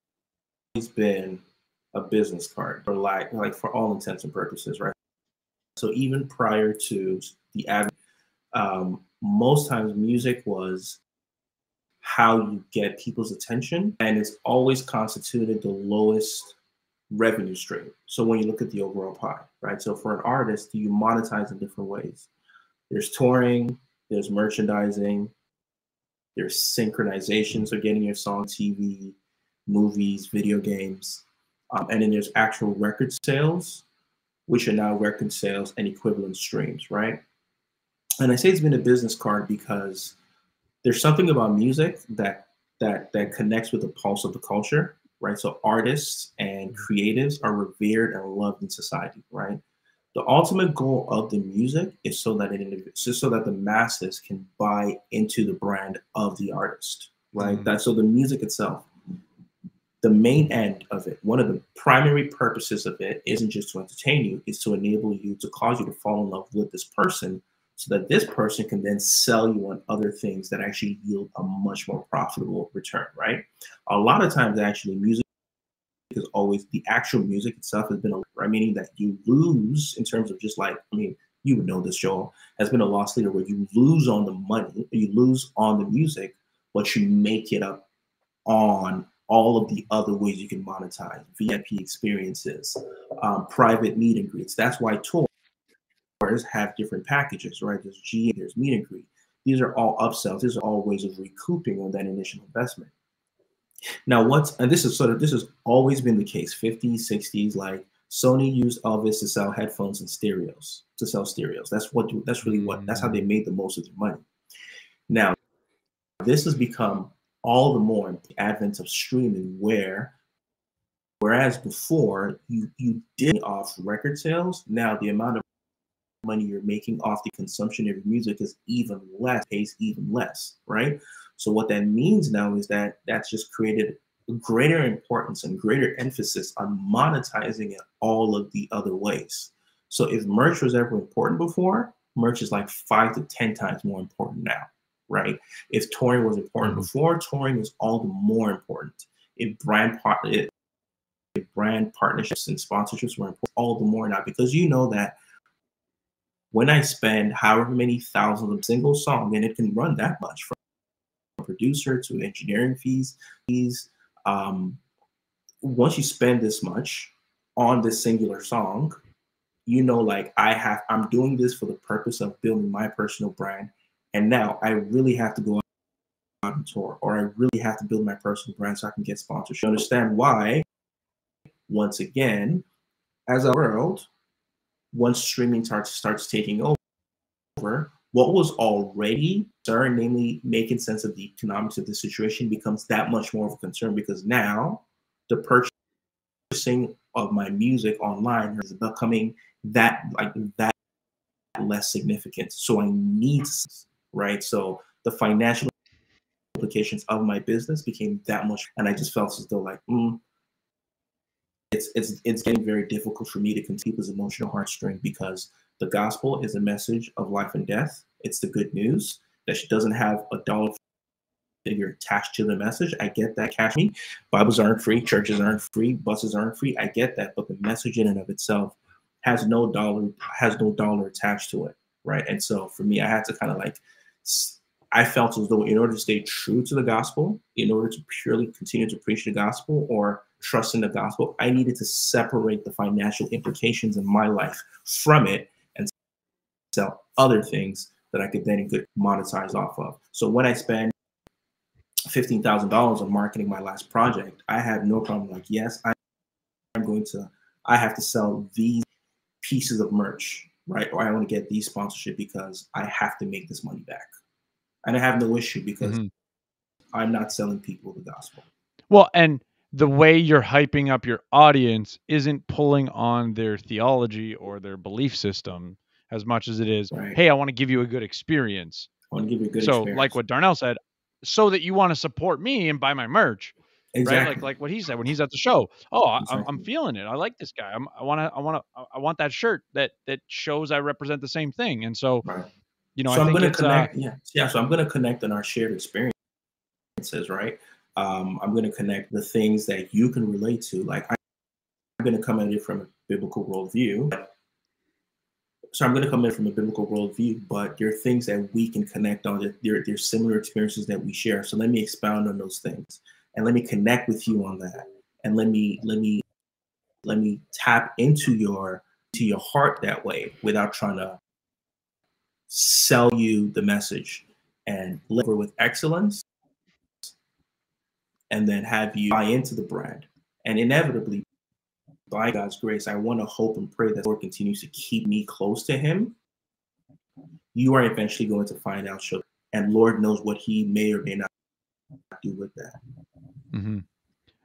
been a business card, for like like for all intents and purposes, right? So even prior to the advent, um, most times music was how you get people's attention, and it's always constituted the lowest revenue stream. So when you look at the overall pie, right? So for an artist, do you monetize in different ways. There's touring, there's merchandising, there's synchronization, so getting your song TV, movies, video games, um, and then there's actual record sales, which are now record sales and equivalent streams, right? And I say it's been a business card because there's something about music that that that connects with the pulse of the culture, right? So artists and creatives are revered and loved in society, right? The ultimate goal of the music is so that it is so that the masses can buy into the brand of the artist, right? Mhm. That's so the music itself. The main end of it, one of the primary purposes of it, isn't just to entertain you; it's to enable you to cause you to fall in love with this person, so that this person can then sell you on other things that actually yield a much more profitable return, right? A lot of times, actually, music is always the actual music itself has been a right, meaning that you lose in terms of just like I mean, you would know this, Joel, has been a loss leader where you lose on the money, you lose on the music, but you make it up on all of the other ways you can monetize VIP experiences, um, private meet and greets. That's why tours have different packages, right? There's G, there's meet and greet. These are all upsells. These are all ways of recouping on that initial investment. Now, what's and this is sort of this has always been the case 50s, 60s, like Sony used Elvis to sell headphones and stereos, to sell stereos. That's what that's really what that's how they mm. made the most of their money. Now, this has become all the more the advent of streaming where whereas before you you did off record sales, now the amount of money you're making off the consumption of your music is even less, pays even less, right? So what that means now is that that's just created greater importance and greater emphasis on monetizing it all of the other ways. So if merch was ever important before, merch is like five to 10 times more important now, right? If touring was important mm-hmm. before, touring is all the more important. If brand part, if brand partnerships and sponsorships were important, all the more now because you know that when I spend however many thousands of single song, and it can run that much from producer to engineering fees, fees. Um, once you spend this much on this singular song, you know, like I have, I'm doing this for the purpose of building my personal brand, and now I really have to go on tour, or I really have to build my personal brand so I can get sponsorship. Understand why? Once again, as a world, once streaming starts starts taking over, what was already concern, namely making sense of the economics of the situation, becomes that much more of a concern because now the purchasing of my music online is becoming that like that less significant. So I need right. So the financial implications of my business became that much, and I just felt as though like, mm, it's it's it's getting very difficult for me to keep this emotional heartstring because the gospel is a message of life and death. It's the good news that she doesn't have a dollar figure attached to the message. I get that. Catch me. Bibles aren't free. Churches aren't free. Buses aren't free. I get that. But the message in and of itself has no dollar has no dollar attached to it, right? And so for me, I had to kind of like I felt as though in order to stay true to the gospel, in order to purely continue to preach the gospel or trust in the gospel, I needed to separate the financial implications in my life from it and sell other things that I could then monetize off of. So when I spend fifteen thousand dollars on marketing my last project, I have no problem. Like, yes, I'm going to. I have to sell these pieces of merch, right? Or I want to get these sponsorship because I have to make this money back, and I have no issue because mm-hmm. I'm not selling people the gospel. Well, and the way you're hyping up your audience isn't pulling on their theology or their belief system as much as it is, right. hey, I want to give you a good experience. I want to give you a good so, experience. like what Darnell said, so that you want to support me and buy my merch. Exactly. Right? Like like what he said when he's at the show. Oh, exactly. I, am feeling it. I like this guy. I'm, I want to. I want to. I want that shirt that that shows I represent the same thing. And so, right. you know, so I am going to connect. Uh, yeah, yeah. So I'm going to connect on our shared experiences, right? Um, I'm going to connect the things that you can relate to. Like I'm going to come at it from a biblical worldview. So I'm going to come in from a biblical worldview, but there are things that we can connect on. There, there are similar experiences that we share. So let me expound on those things, and let me connect with you on that, and let me let me let me tap into your to your heart that way without trying to sell you the message and deliver with excellence and then have you buy into the brand. And inevitably, by God's grace, I want to hope and pray that Lord continues to keep me close to Him. You are eventually going to find out, sugar, and Lord knows what He may or may not do with that. Mm-hmm.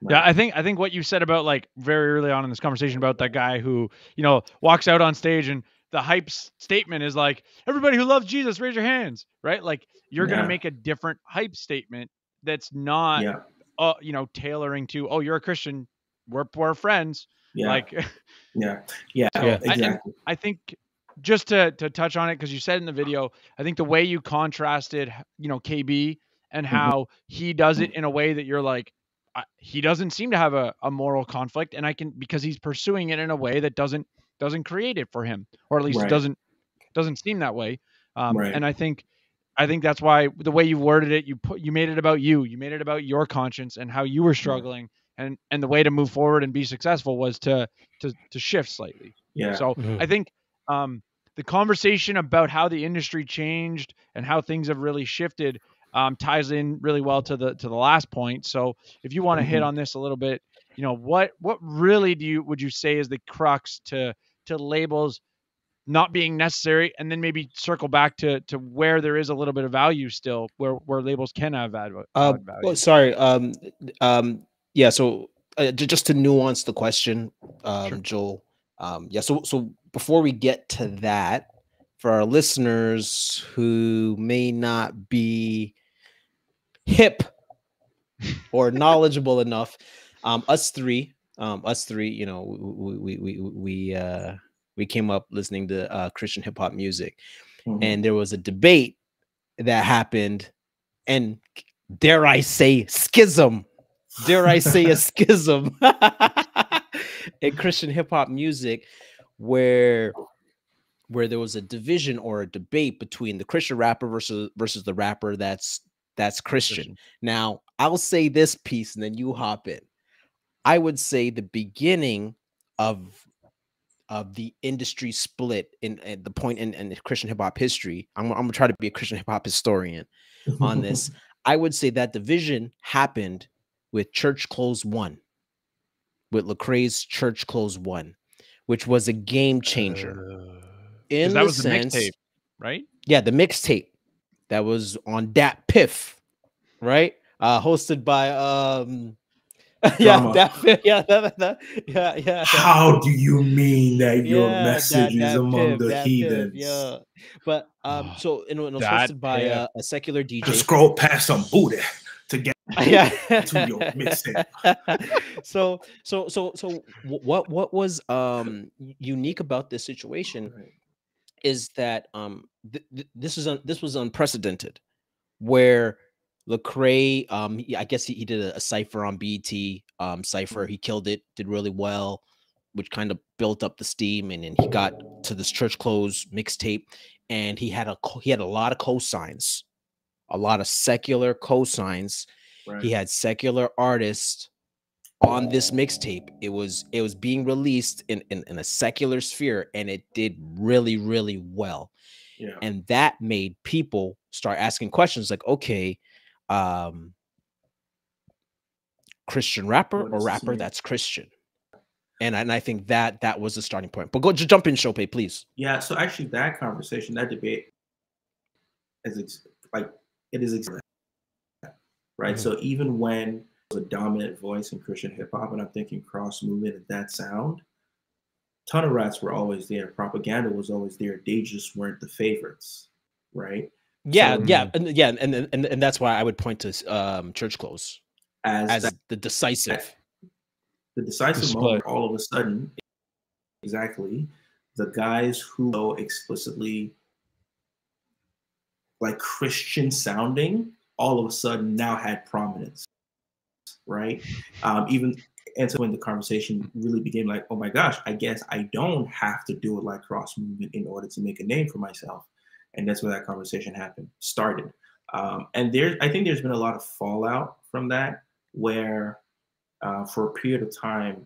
Right. Yeah, I think I think what you said about like very early on in this conversation about that guy who you know walks out on stage and the hype statement is like everybody who loves Jesus raise your hands, right? Like you're yeah. gonna make a different hype statement that's not yeah uh, you know, tailoring to, oh, you're a Christian, we're we're friends. Yeah. Like, yeah, yeah, yeah. exactly. I, I think just to to touch on it because you said in the video, I think the way you contrasted, you know, KB and mm-hmm. how mm-hmm. he does it in a way that you're like, he doesn't seem to have a, a moral conflict, and I can because he's pursuing it in a way that doesn't doesn't create it for him, or at least right. doesn't doesn't seem that way. Um, right. And I think I think that's why the way you worded it, you put you made it about you. You made it about your conscience and how you were struggling, and and the way to move forward and be successful was to to to shift slightly. Yeah. So Mhm. I think um, the conversation about how the industry changed and how things have really shifted um, ties in really well to the to the last point. So if you want to hit Mhm. on this a little bit, you know what what really do you would you say is the crux to to labels not being necessary, and then maybe circle back to to where there is a little bit of value still, where where labels can have add, Uh, value. well, sorry. Um, um, yeah. So uh, just to nuance the question, um, Sure. Joel. Um, yeah. So so before we get to that, for our listeners who may not be hip or knowledgeable enough, um, us three, um, us three, you know, we we we we, we uh we came up listening to uh, Christian hip hop music, Mhm. and there was a debate that happened, and dare I say schism, dare I say a schism in Christian hip hop music, where where there was a division or a debate between the Christian rapper versus versus the rapper that's that's Christian. Christian. Now, I'll say this piece and then you hop in. I would say the beginning of of the industry split in, at the point in, in Christian hip hop history. I'm, I'm gonna try to be a Christian hip hop historian on this. I would say that division happened with Church Clothes One, with Lecrae's Church Clothes One, which was a game changer. in 'Cause that the was the sense, mixtape, right? yeah, the mixtape that was on DatPiff, right? Uh hosted by um yeah, Drama. Dat Piff, yeah, that, that, yeah, yeah. How do you mean that your Yeah, message Dat- is among Piff, the DatPiff, heathens? yeah. But um Oh, so and it was Dat hosted by Piff. uh, a secular DJ. Just scroll past some booty to get yeah to your mixtape. so so so so what what was um unique about this situation is that um th- th- this is un- this was unprecedented where Lecrae um he, I guess he, he did a, a cipher on BET um cipher he killed it did really well which kind of built up the steam and then he got to this church clothes mixtape and he had a he had a lot of cosigns a lot of secular cosigns Right. he had secular artists on this mixtape it was it was being released in, in in a secular sphere and it did really really well yeah. and that made people start asking questions like okay um christian rapper or rapper that's christian and I, and I think that that was the starting point but go just jump in Shopé, please Yeah, so actually, that conversation, that debate, is ex- like it is ex- right. Mhm. So even when the dominant voice in Christian hip hop, and I'm thinking cross movement and that sound, Tunnel Rats were always there. Propaganda was always there. They just weren't the favorites, right? Yeah So- yeah and yeah and, and and and that's why i would point to um church clothes As, as that, the decisive the decisive split. moment, all of a sudden, exactly, the guys who so explicitly like Christian sounding, all of a sudden now had prominence, right? Um, even and so when the conversation really became like, oh my gosh, I guess I don't have to do it like cross movement in order to make a name for myself, and that's where that conversation happened, started. Um, and there, I think there's been a lot of fallout from that, where uh, for a period of time,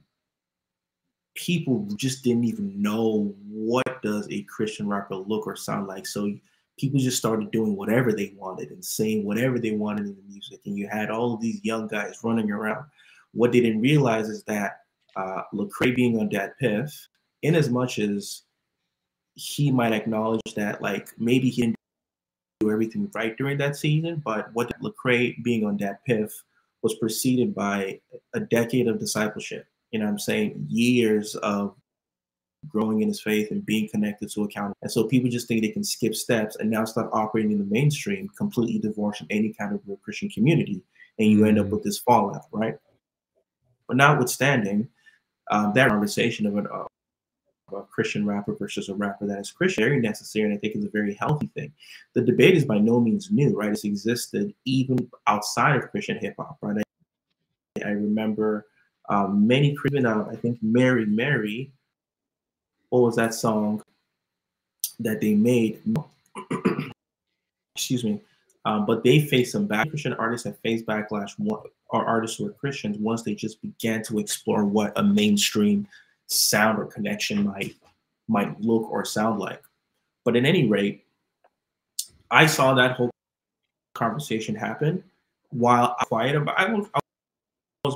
people just didn't even know what does a Christian rapper look or sound like. So people just started doing whatever they wanted and saying whatever they wanted in the music. And you had all of these young guys running around. What they didn't realize is that uh, Lecrae being on DatPiff, in as much as he might acknowledge that, like maybe he didn't do everything right during that season, but what Lecrae being on that Piff was preceded by a decade of discipleship. You know what I'm saying? Years of growing in his faith and being connected to account. And so people just think they can skip steps and now start operating in the mainstream, completely divorced from any kind of real Christian community. And you end up with this fallout, right? But notwithstanding um, that conversation of an, uh, a Christian rapper versus a rapper that is Christian, very necessary, and I think it's a very healthy thing. The debate is by no means new, right? It's existed even outside of Christian hip hop, right? I, I remember um, many Christian, uh, I think Mary Mary, what was that song that they made? excuse me, um, but they faced some back. Christian artists have faced backlash. Or artists who are Christians once they just began to explore what a mainstream sound or connection might might look or sound like. But at any rate, I saw that whole conversation happen while I quiet about. I was,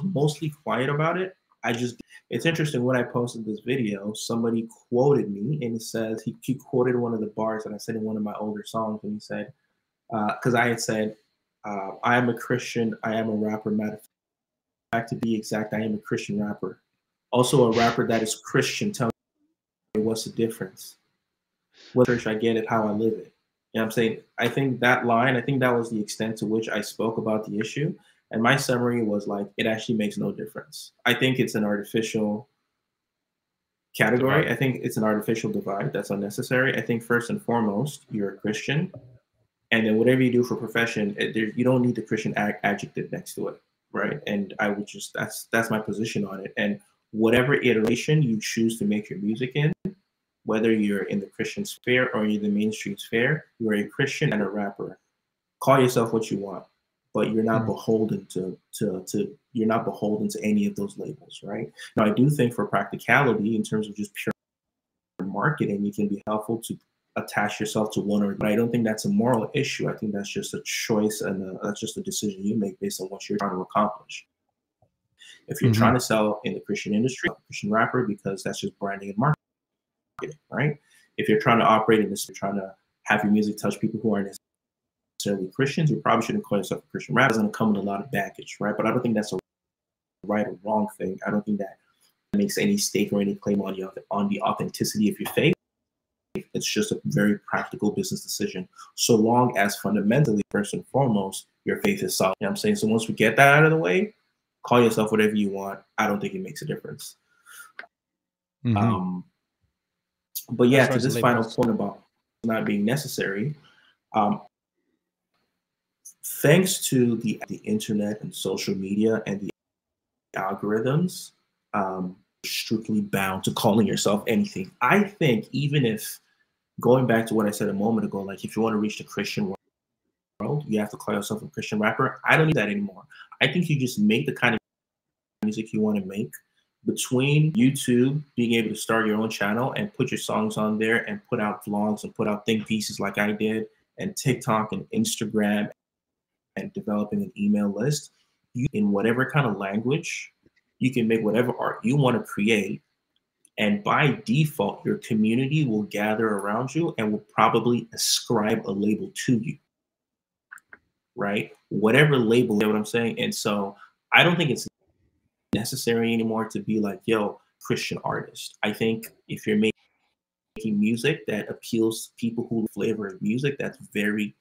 mostly quiet about it. I just it's interesting when I posted this video, somebody quoted me and says he, he quoted one of the bars that I said in one of my older songs and he said, because uh, I had said, uh, I am a Christian, I am a rapper. Matter of fact, to be exact, I am a Christian rapper. Also a rapper that is Christian. Tell me what's the difference? What church I get it, how I live it. You know what I'm saying? I think that line, I think that was the extent to which I spoke about the issue. And my summary was like, it actually makes no difference. I think it's an artificial category. I think it's an artificial divide that's unnecessary. I think first and foremost, you're a Christian. And then whatever you do for profession, it, there, you don't need the Christian ad- adjective next to it, right? And I would just that's that's my position on it. And whatever iteration you choose to make your music in, whether you're in the Christian sphere or you're the mainstream sphere, you're a Christian and a rapper. Call yourself what you want but you're not mm-hmm. beholden to to to you're not beholden to any of those labels, right? Now, I do think for practicality, in terms of just pure marketing, it can be helpful to attach yourself to one or. But I don't think that's a moral issue. I think that's just a choice and a, that's just a decision you make based on what you're trying to accomplish. If you're mm-hmm. trying to sell in the Christian industry, Christian rapper, because that's just branding and marketing, right? If you're trying to operate in this, you're trying to have your music touch people who aren't necessarily Christians. You probably shouldn't call yourself a Christian. Rap doesn't come with a lot of baggage, right? But I don't think that's a right or wrong thing. I don't think that makes any stake or any claim on the on the authenticity of your faith. It's just a very practical business decision. So long as fundamentally, first and foremost, your faith is solid. You know I'm saying? So once we get that out of the way, call yourself whatever you want. I don't think it makes a difference. Mm-hmm. Um, but yeah, to this final point about not being necessary, um, thanks to the, the internet and social media and the algorithms, um, strictly bound to calling yourself anything. I think even if going back to what I said a moment ago, like if you want to reach the Christian world, you have to call yourself a Christian rapper. I don't need that anymore. I think you just make the kind of music you want to make between YouTube, being able to start your own channel and put your songs on there and put out vlogs and put out think pieces like I did, and TikTok and Instagram and developing an email list, you, in whatever kind of language, you can make whatever art you want to create. And by default, your community will gather around you and will probably ascribe a label to you. Right? Whatever label, you know what I'm saying? And so I don't think it's necessary anymore to be like, yo, Christian artist. I think if you're making music that appeals to people who flavor music that's very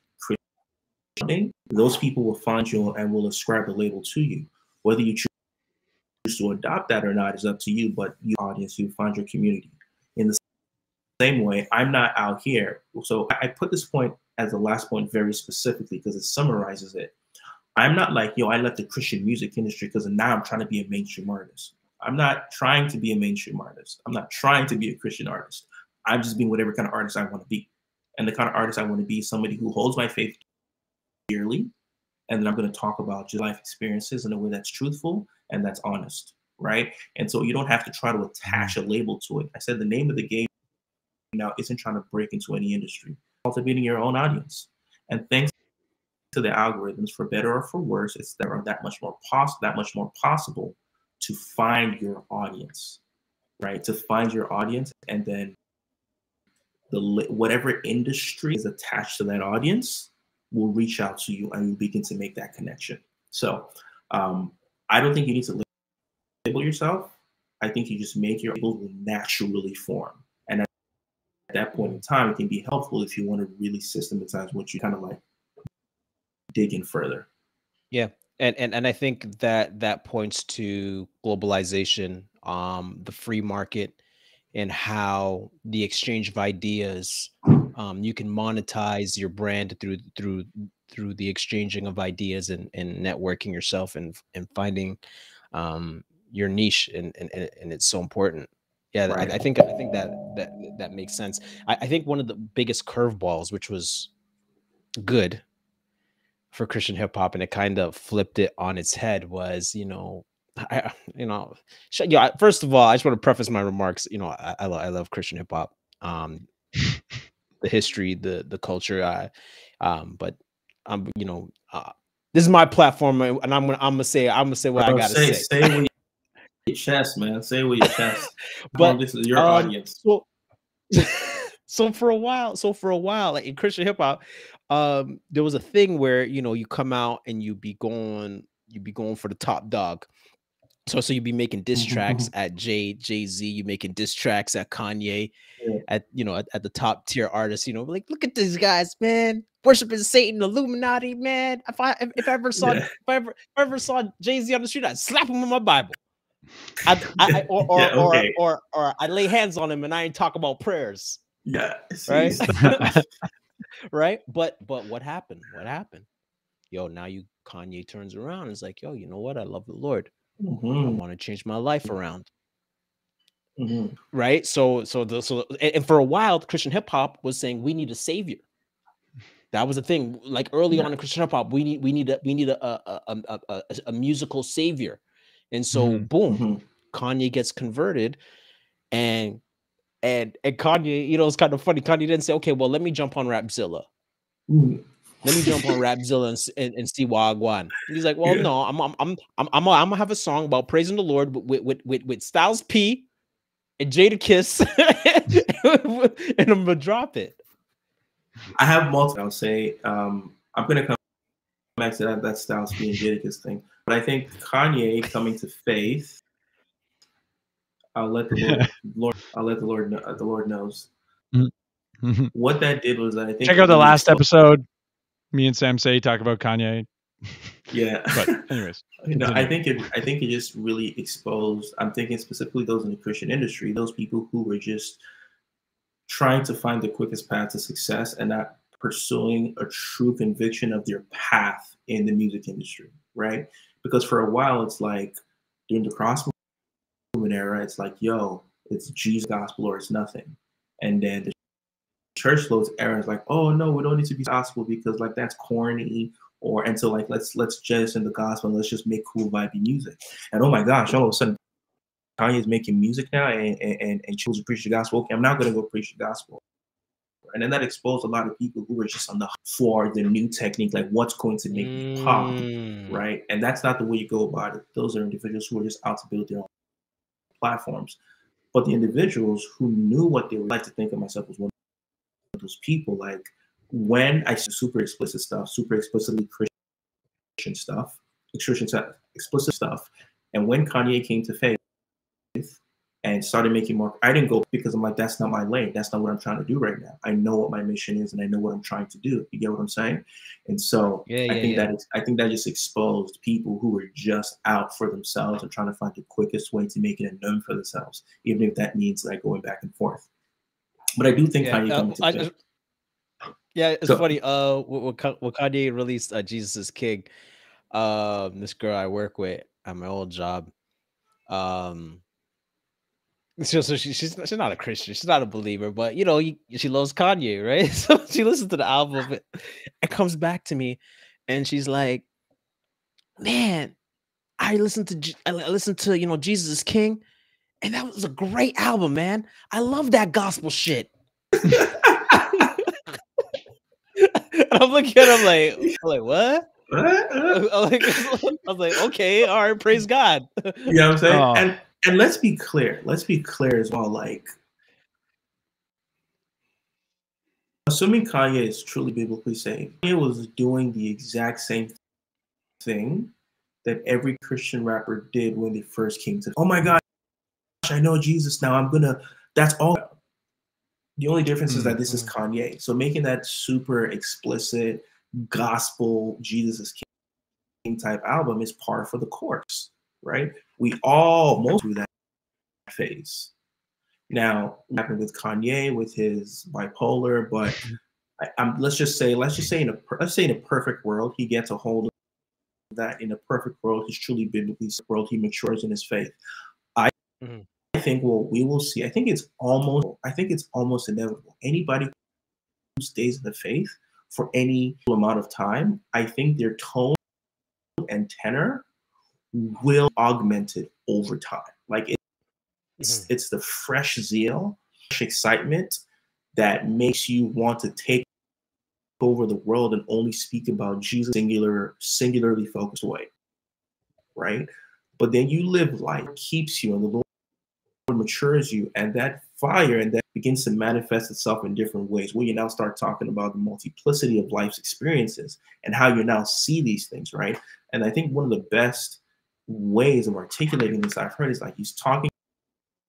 Christian. those people will find you and will ascribe the label to you. Whether you choose to adopt that or not is up to you, but you audience, you find your community. In the same way, I'm not out here. So I put this point as the last point very specifically because it summarizes it. I'm not like, yo, I left the Christian music industry because now I'm trying to be a mainstream artist. I'm not trying to be a mainstream artist. I'm not trying to be a Christian artist. I'm just being whatever kind of artist I want to be. And the kind of artist I want to be is somebody who holds my faith dearly. And then I'm going to talk about your life experiences in a way that's truthful and that's honest, right? And so you don't have to try to attach a label to it. I said the name of the game now isn't trying to break into any industry, cultivating your own audience. And thanks to the algorithms, for better or for worse, it's there are that much more pos- that much more possible to find your audience, right? To find your audience, and then the whatever industry is attached to that audience will reach out to you and you begin to make that connection. So um, I don't think you need to label yourself. I think you just make your label will naturally form. That point in time, it can be helpful if you want to really systematize what you kind of like dig in further. Yeah. And, and and I think that that points to globalization, um, the free market, and how the exchange of ideas um, you can monetize your brand through through through the exchanging of ideas and, and networking yourself and and finding um, your niche and, and and it's so important yeah right. I, I, think i think that that that makes sense I, I think one of the biggest curveballs which was good for Christian hip hop, and it kind of flipped it on its head. Was you know, I you know, sh- yeah. First of all, I just want to preface my remarks. You know, I I, lo- I love Christian hip hop, um, the history, the the culture. I, um, but I'm you know, uh, this is my platform, and I'm gonna I'm gonna say I'm gonna say what I Bro, gotta say, say. say your chest, man. Say it with your chest. But, but this is your um, audience. So, so for a while, so for a while, like in Christian hip hop, um, there was a thing where you know you come out and you be going, you be going for the top dog. So, so you'd be making diss tracks at Jay Jay Z, you making diss tracks at Kanye, Yeah. at you know at, at the top tier artists. You know, like look at these guys, man, worshiping Satan, Illuminati, man. If I if, if I ever saw Yeah. if I ever if I ever saw Jay Z on the street, I'd slap him with my Bible. I, I, I or or, Yeah, okay. or or or I lay hands on him and I ain't talk about prayers, Yeah. right? right? But but what happened? What happened? Yo, now you Kanye turns around and is like, yo, you know what? I love the Lord. I Mhm, want to change my life around. mhm. Right. So so the so and, for a while, Christian hip hop was saying we need a savior. That was the thing. Like early Yeah. on in Christian hip hop, we need we need a we need a, a, a, a, a musical savior. And so Mhm. boom, Mhm. Kanye gets converted, and and and Kanye, you know, it's kind of funny. Kanye didn't say, okay, well, let me jump on Rapzilla. Mhm. Let me jump on Rapzilla and, s- and, and see Wagwan. He's like, well, Yeah. no, I'm I'm I'm I'm I'm gonna, have a song about praising the Lord with with with, with Styles P and Jadakiss, and I'm gonna drop it. I have multiple. I'll say um, I'm gonna come back to that that Styles P and Jadakiss thing, but I think Kanye coming to faith. I'll let the Lord, Lord I'll let the Lord know, the Lord knows Mhm. what that did was I think Check out the last episode. Me and Sam say talk about Kanye. Yeah, But anyways, You know, I think it. I think it just really exposed. I'm thinking specifically those in the Christian industry, those people who were just trying to find the quickest path to success and not pursuing a true conviction of their path in the music industry, right? Because for a while, it's like during the cross movement era, it's like, yo, it's Jesus gospel or it's nothing, and then the church clothes era is like, oh no, we don't need to be gospel because like that's corny or and so like let's let's just jettison the gospel and let's just make cool vibey music. And oh my gosh, all of a sudden Kanye's making music now and and, and choose to preach the gospel. Okay, I'm not gonna go preach the gospel. And then that exposed a lot of people who were just on the for the new technique, like what's going to make me pop, Mm, right? And that's not the way you go about it. Those are individuals who are just out to build their own platforms. But the individuals who knew what they would like to think of myself as one of those people. Like when I see super explicit stuff, super explicitly Christian stuff, Christian stuff, explicit stuff, and when Kanye came to faith and started making more, I didn't go because I'm like, that's not my lane. That's not what I'm trying to do right now. I know what my mission is, and I know what I'm trying to do. You get what I'm saying? And so Yeah, I think yeah. that is, I think that just exposed people who were just out for themselves and trying to find the quickest way to make it a known for themselves, even if that means like going back and forth. But I do think Yeah, Kanye uh, I- faith. Yeah, it's Go. funny. Uh, when Kanye released uh, "Jesus is King," um, this girl I work with at my old job, um, so, so she, she's she's not a Christian, she's not a believer, but you know, you, she loves Kanye, right? So she listens to the album and, and comes back to me, and she's like, "Man, I listened to I listened to you know Jesus is King, and that was a great album, man. I love that gospel shit." and I'm looking at him like, I'm like what? I'm like, I was like, okay, all right, praise God. You know what I'm saying? Oh. And and let's be clear. Let's be clear as well. Like, assuming Kanye is truly biblically saved, Kanye was doing the exact same thing that every Christian rapper did when they first came to. Oh my gosh, I know Jesus now. I'm gonna. That's all. The only difference is that this is mm-hmm. Kanye. So making that super explicit gospel Jesus is King type album is par for the course, right? We all most through that phase. Now, happened with Kanye with his bipolar, but I, I'm, let's just say, let's just say in a let's say in a perfect world, he gets a hold of that. In a perfect world, he's truly biblically world. He matures in his faith. I, Mhm. I think what we will see. I think it's almost. I think it's almost inevitable. Anybody who stays in the faith for any amount of time, I think their tone and tenor will augment it over time. Like it's Mm-hmm. it's the fresh zeal, fresh excitement that makes you want to take over the world and only speak about Jesus singular, singularly focused way. Right? But then you live life keeps you and the Lord matures you and that fire and that begins to manifest itself in different ways where you now start talking about the multiplicity of life's experiences and how you now see these things right and i think one of the best ways of articulating this i've heard is like he's talking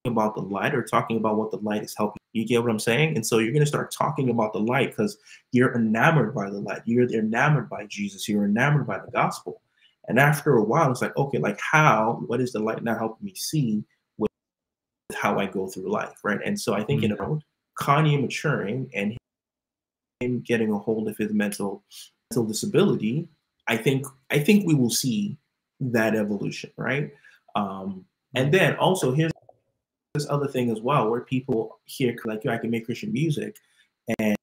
about the light or talking about what the light is helping. You get what i'm saying? And so you're going to start talking about the light because you're enamored by the light. You're enamored by jesus. You're enamored by the gospel. And after a while it's like okay like how what is the light now helping me see with how i go through life right? And so i think you mm-hmm. know kanye maturing and him getting a hold of his mental mental disability i think i think we will see that evolution right? Um and then also here's this other thing as well where people hear like you i can make christian music and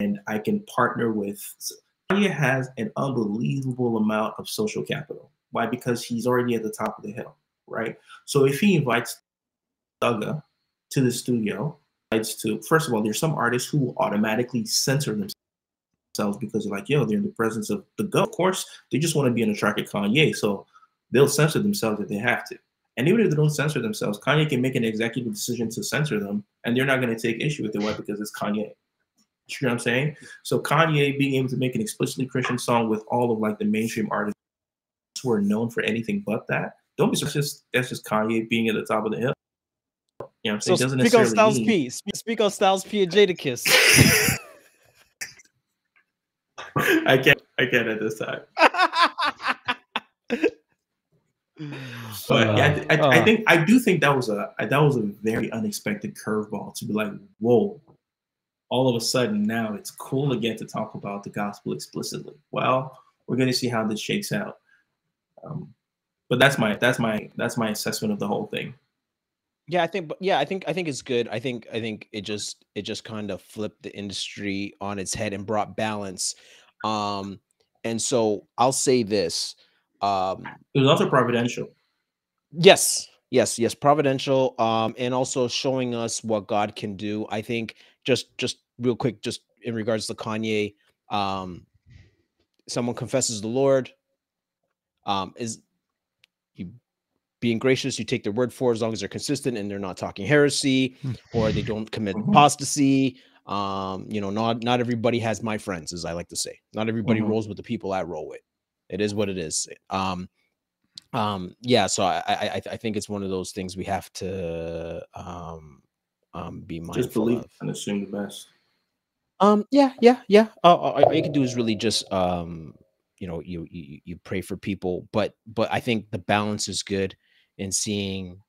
and i can partner with Kanye has an unbelievable amount of social capital. Why? Because he's already at the top of the hill right? So if he invites Thugga to the studio it's to first of all there's some artists who will automatically censor themselves because they're like yo they're in the presence of the go of course they just want to be on a track of kanye so they'll censor themselves if they have to. And even if they don't censor themselves kanye can make an executive decision to censor them and they're not going to take issue with it. Why? Because it's kanye. You know what i'm saying? So kanye being able to make an explicitly christian song with all of like the mainstream artists who are known for anything but that don't be just that's just kanye being at the top of the hill. You know what I'm saying? So doesn't speak on Styles mean- P. Speak, speak on Styles P and Jadakiss. I can't. I can't at this time. But yeah, I, I, I Uh, think I do think that was a that was a very unexpected curveball to be like, whoa! All of a sudden now it's cool again to talk about the gospel explicitly. Well, we're going to see how this shakes out. Um, but that's my that's my that's my assessment of the whole thing. Yeah, I think but yeah, I think I think it's good. I think I think it just it just kind of flipped the industry on its head and brought balance. Um and so I'll say this. Um It was also providential. yes, yes, yes, providential um and also showing us what God can do. I think just just real quick just in regards to Kanye um someone confesses the Lord um is you being gracious, you take their word for as long as they're consistent and they're not talking heresy or they don't commit Mhm. apostasy. Um, you know, not not everybody has my friends, as I like to say. Not everybody Mhm. rolls with the people I roll with. It is what it is. Um, um, yeah. So I I I- I think it's one of those things we have to um um be mindful Just believe of. and assume the best. Um, yeah, yeah, yeah. Uh, all all you can do is really just um, you know, you you you pray for people, but but I think the balance is good in seeing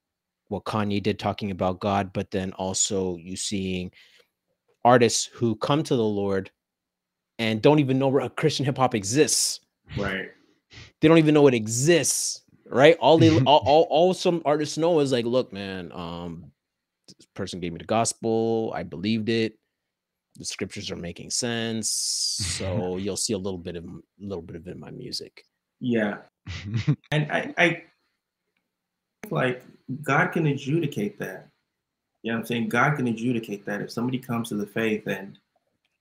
what Kanye did talking about God, but then also you seeing artists who come to the Lord and don't even know where Christian hip hop exists. Right. They don't even know it exists, right? All they all, all all some artists know is like, look, man, um, this person gave me the gospel, I believed it. The scriptures are making sense, so you'll see a little bit of a little bit of it in my music. Yeah. and I, I think, like God can adjudicate that. You know what I'm saying? God can adjudicate that. If somebody comes to the faith and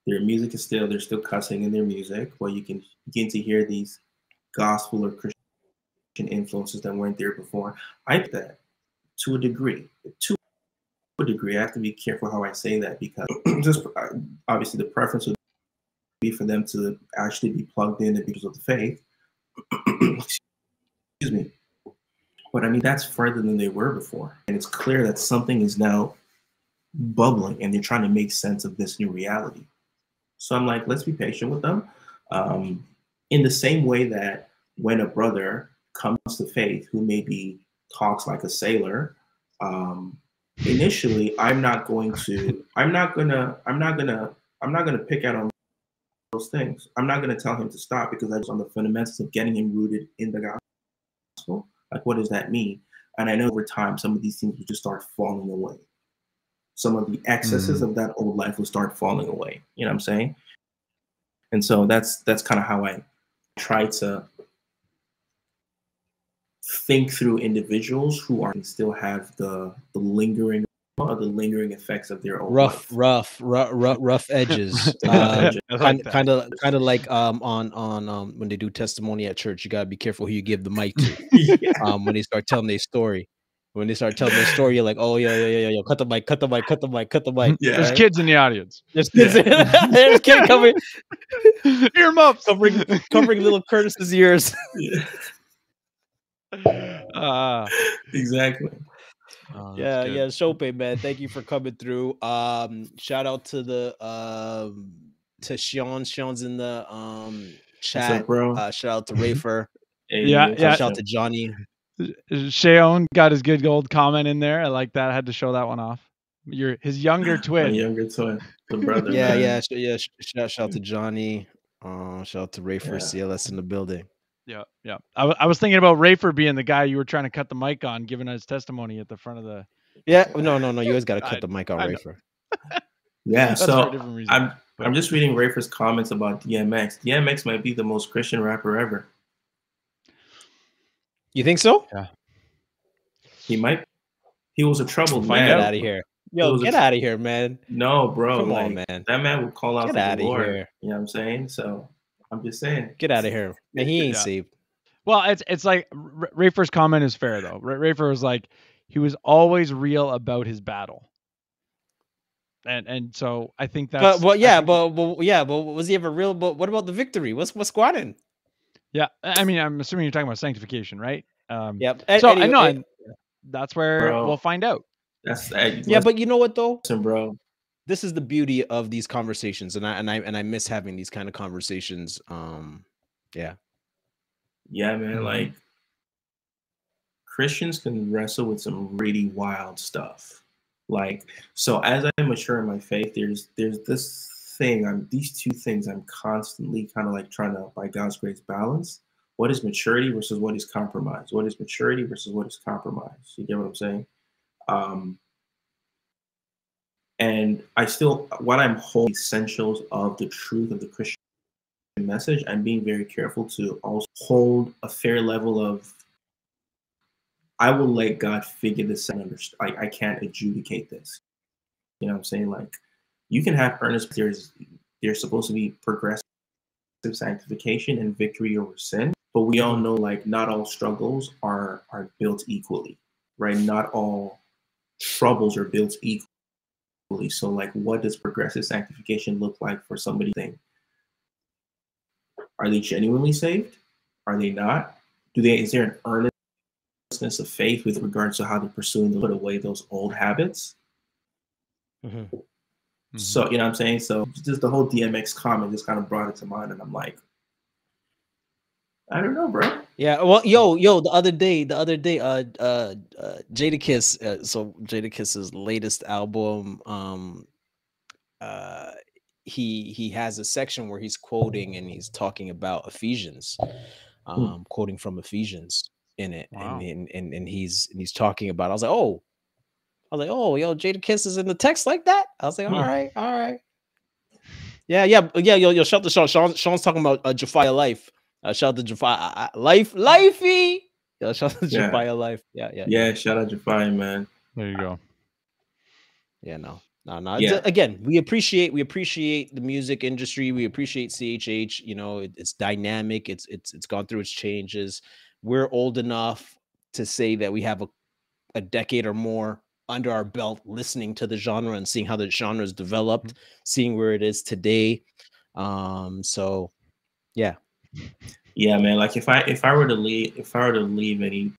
their music is still, they're still cussing in their music, well, you can begin to hear these gospel or Christian influences that weren't there before. I think that to a degree, to a degree, I have to be careful how I say that because just uh, obviously the preference would be for them to actually be plugged in and because of the faith. But I mean, that's further than they were before. And it's clear that something is now bubbling and they're trying to make sense of this new reality. So I'm like, let's be patient with them. Um, in the same way that when a brother comes to faith who maybe talks like a sailor, um, initially I'm not going to, I'm not gonna, I'm not gonna, I'm not gonna pick out on those things. I'm not gonna tell him to stop because that's on the fundamentals of getting him rooted in the gospel. Like, what does that mean? And I know over time, some of these things will just start falling away. Some of the excesses mm. of that old life will start falling away. You know what I'm saying? and so that's that's kind of how I try to think through individuals who are still have the the lingering or the lingering effects of their own rough, rough, rough, rough, rough edges. Uh, kind that. kind of kind of like um on on um when they do testimony at church, you gotta be careful who you give the mic to. yeah. Um, when they start telling their story, when they start telling their story, you're like, oh yeah, yeah, yeah, yeah, yeah, cut the mic, cut the mic, cut the mic, cut the mic. Yeah. There's right? kids in the audience. There's kids. There's kids coming, Earmuffs. covering covering little Curtis's ears. Yeah, Uh, exactly. Oh, yeah, good. yeah, Shopé, man. Thank you for coming through. Um, shout out to the um to Sean. Sean's in the um What's chat. up, bro? Uh, shout out to Rafer. Hey, Yeah, yeah. up, Shout out to Johnny. Shayon got his good gold comment in there. I like that. I had to show that one off. Your his younger My twin. younger twin, the brother. Yeah, man. yeah, sh- yeah. sh- Shout, shout out to Johnny. Uh, shout out to Rafer Yeah. CLS in the building. Yeah, yeah. I, was thinking about Rafer being the guy you were trying to cut the mic on, giving his testimony at the front of the. Yeah, no, no, no. You guys got to I- cut the mic on I. Rafer. Yeah, That's so different reason. I'm but- I'm just reading Rafer's comments about DMX. DMX might be the most Christian rapper ever. You think so? Yeah. He might. He was a troubled Find man. Get out. out of here. Yo, was a get out of here, man. No, bro. Come like, on, man. That man would call out Get to outta the Lord. here. You know what I'm saying? So I'm just saying. Get out of here. Man, he ain't Yeah. saved. Well, it's it's like R- Rafer's comment is fair though. Ra- Rafer was like he was always real about his battle, and and so I think that's. But, but yeah, think- but, but yeah, but was he ever real? But what about the victory? What's what's squatting? yeah. I I mean, I'm assuming you're talking about sanctification, right? Um, Yep. So I know and that's where Bro. we'll find out. That's that. yeah, but you know what though? bro. This is the beauty of these conversations, and I and I and I miss having these kind of conversations. Um, yeah. Yeah, man. Mhm. Like Christians can wrestle with some really wild stuff. Like so, as I mature in my faith, there's there's this thing. I'm these two things. I'm constantly kind of like trying to, by God's grace, balance. What is maturity versus what is compromise? What is maturity versus what is compromise? You get what I'm saying? Um, and I still, while I'm holding essentials of the truth of the Christian message, I'm being very careful to also hold a fair level of. I will let God figure this out. I, can't adjudicate this. You know what I'm saying? Like, you can have earnest. There's there's supposed to be progressive sanctification and victory over sin, but we all know like not all struggles are are built equally, right? Not all troubles are built So, like, what does progressive sanctification look like for somebody? Thing are they genuinely saved? Are they not? Do they? Is there an earnestness of faith with regards to how they're pursuing to put away those old habits? Mm-hmm. So you know what I'm saying? So just the whole DMX comment just kind of brought it to mind, and I'm like, I don't know, bro. Yeah, well, yo, yo, the other day, the other day, uh, uh, uh Jadakiss, uh, so Jadakiss's latest album, um, uh, he he has a section where he's quoting and he's talking about Ephesians, um, quoting from Ephesians in it, Wow. and, and and he's and he's talking about. I was like, oh, I was like, oh, yo, Jadakiss is in the text like that. I was like, Hmm. all right, all right. Yeah, yeah, yeah. Yo, yo, shout out to Sean. Sean Sean's talking about uh, Jafia Life. Uh, shout out to Jafia Life, Lifey. Yo, shout out to Yeah. Jafia Life. Yeah, yeah, Yeah, shout out Jafai, man. There you go. yeah. No, no, no. Yeah. Yeah. Again, we appreciate we appreciate the music industry. We appreciate CHH. You know, it, it's dynamic. It's it's it's gone through its changes. We're old enough to say that we have a a decade or more under our belt listening to the genre and seeing how the genre has developed, seeing where it is today. Um, so yeah. Yeah, man. Like if I if I were to leave if I were to leave any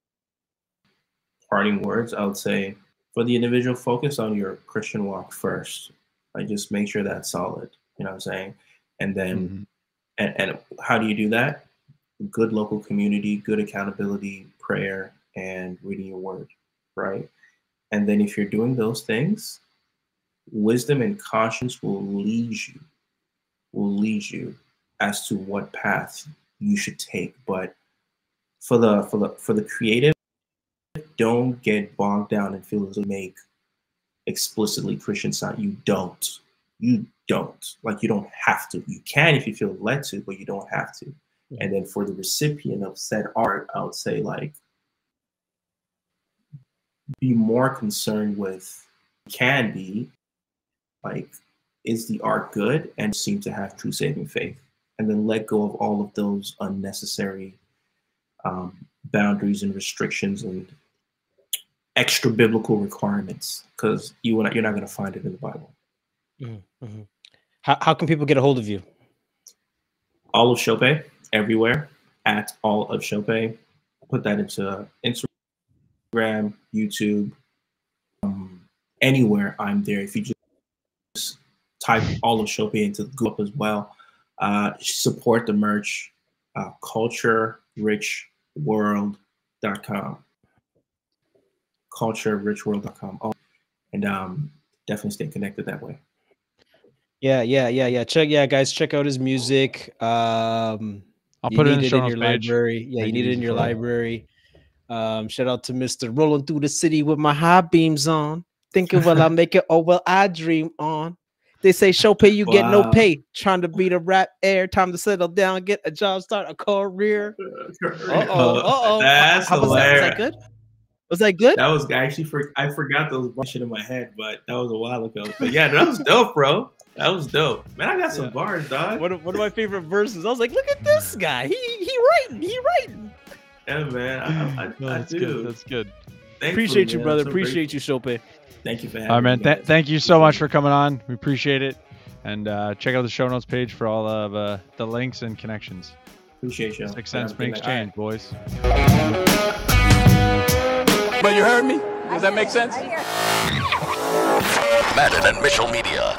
parting words, I would say for the individual, focus on your Christian walk first. Like just make sure that's solid. You know what I'm saying? And then Mhm. and, and how do you do that? Good local community, good accountability, prayer, and reading your word, right? And then if you're doing those things, wisdom and conscience will lead you, will lead you as to what path you should take. But for the for the for the creative, don't get bogged down and feel as though you make explicitly Christian sound. You don't. you don't. Like you don't have to. You can if you feel led to, but you don't have to. And then for the recipient of said art, I would say like be more concerned with can be like is the art good and seem to have true saving faith and then let go of all of those unnecessary um, boundaries and restrictions and extra biblical requirements because you will not, you're not going to find it in the bible Mhm. How, how can people get a hold of you? all of Shopé everywhere at all of Shopé. Put that into Instagram, YouTube, um, anywhere I'm there. If you just type all of Shopé into Google as well, uh, support the merch, uh, culturerichworld.com. Culturerichworld.com. Oh, and um, definitely stay connected that way. Yeah, yeah, yeah, yeah. Check, yeah, guys, check out his music. Um, I'll you put it in need the show in your page. library. Yeah, Make you need it in your library. Um, shout out to Mr. Rolling through the city with my high beams on. Thinking, will I make it? Oh, well, I dream on. They say, show pay, you get no pay. Trying to beat a rap air. Time to settle down, get a job, start a career. Uh oh, uh oh. That's How was that? Was that good? Was that good? That was actually for I forgot those bunch shit in my head, but that was a while ago. But yeah, that was dope, bro. That was dope. Man, I got some Yeah. bars, dog. One of, one of my favorite verses. I was like, look at this guy. He he writing. He writing. Yeah, man. I, I, No, I, I that's do. good. That's good. Thankfully, Appreciate you, man, brother. I'm so Appreciate you, Shopé. Grateful. Thank you for having All right, man. Th- thank you so much for coming on. We appreciate it. And uh, check out the show notes page for all of uh, the links and connections. Appreciate you. Six cents makes change, boys. But you heard me? Does that make sense? Madden and Mitchell Media.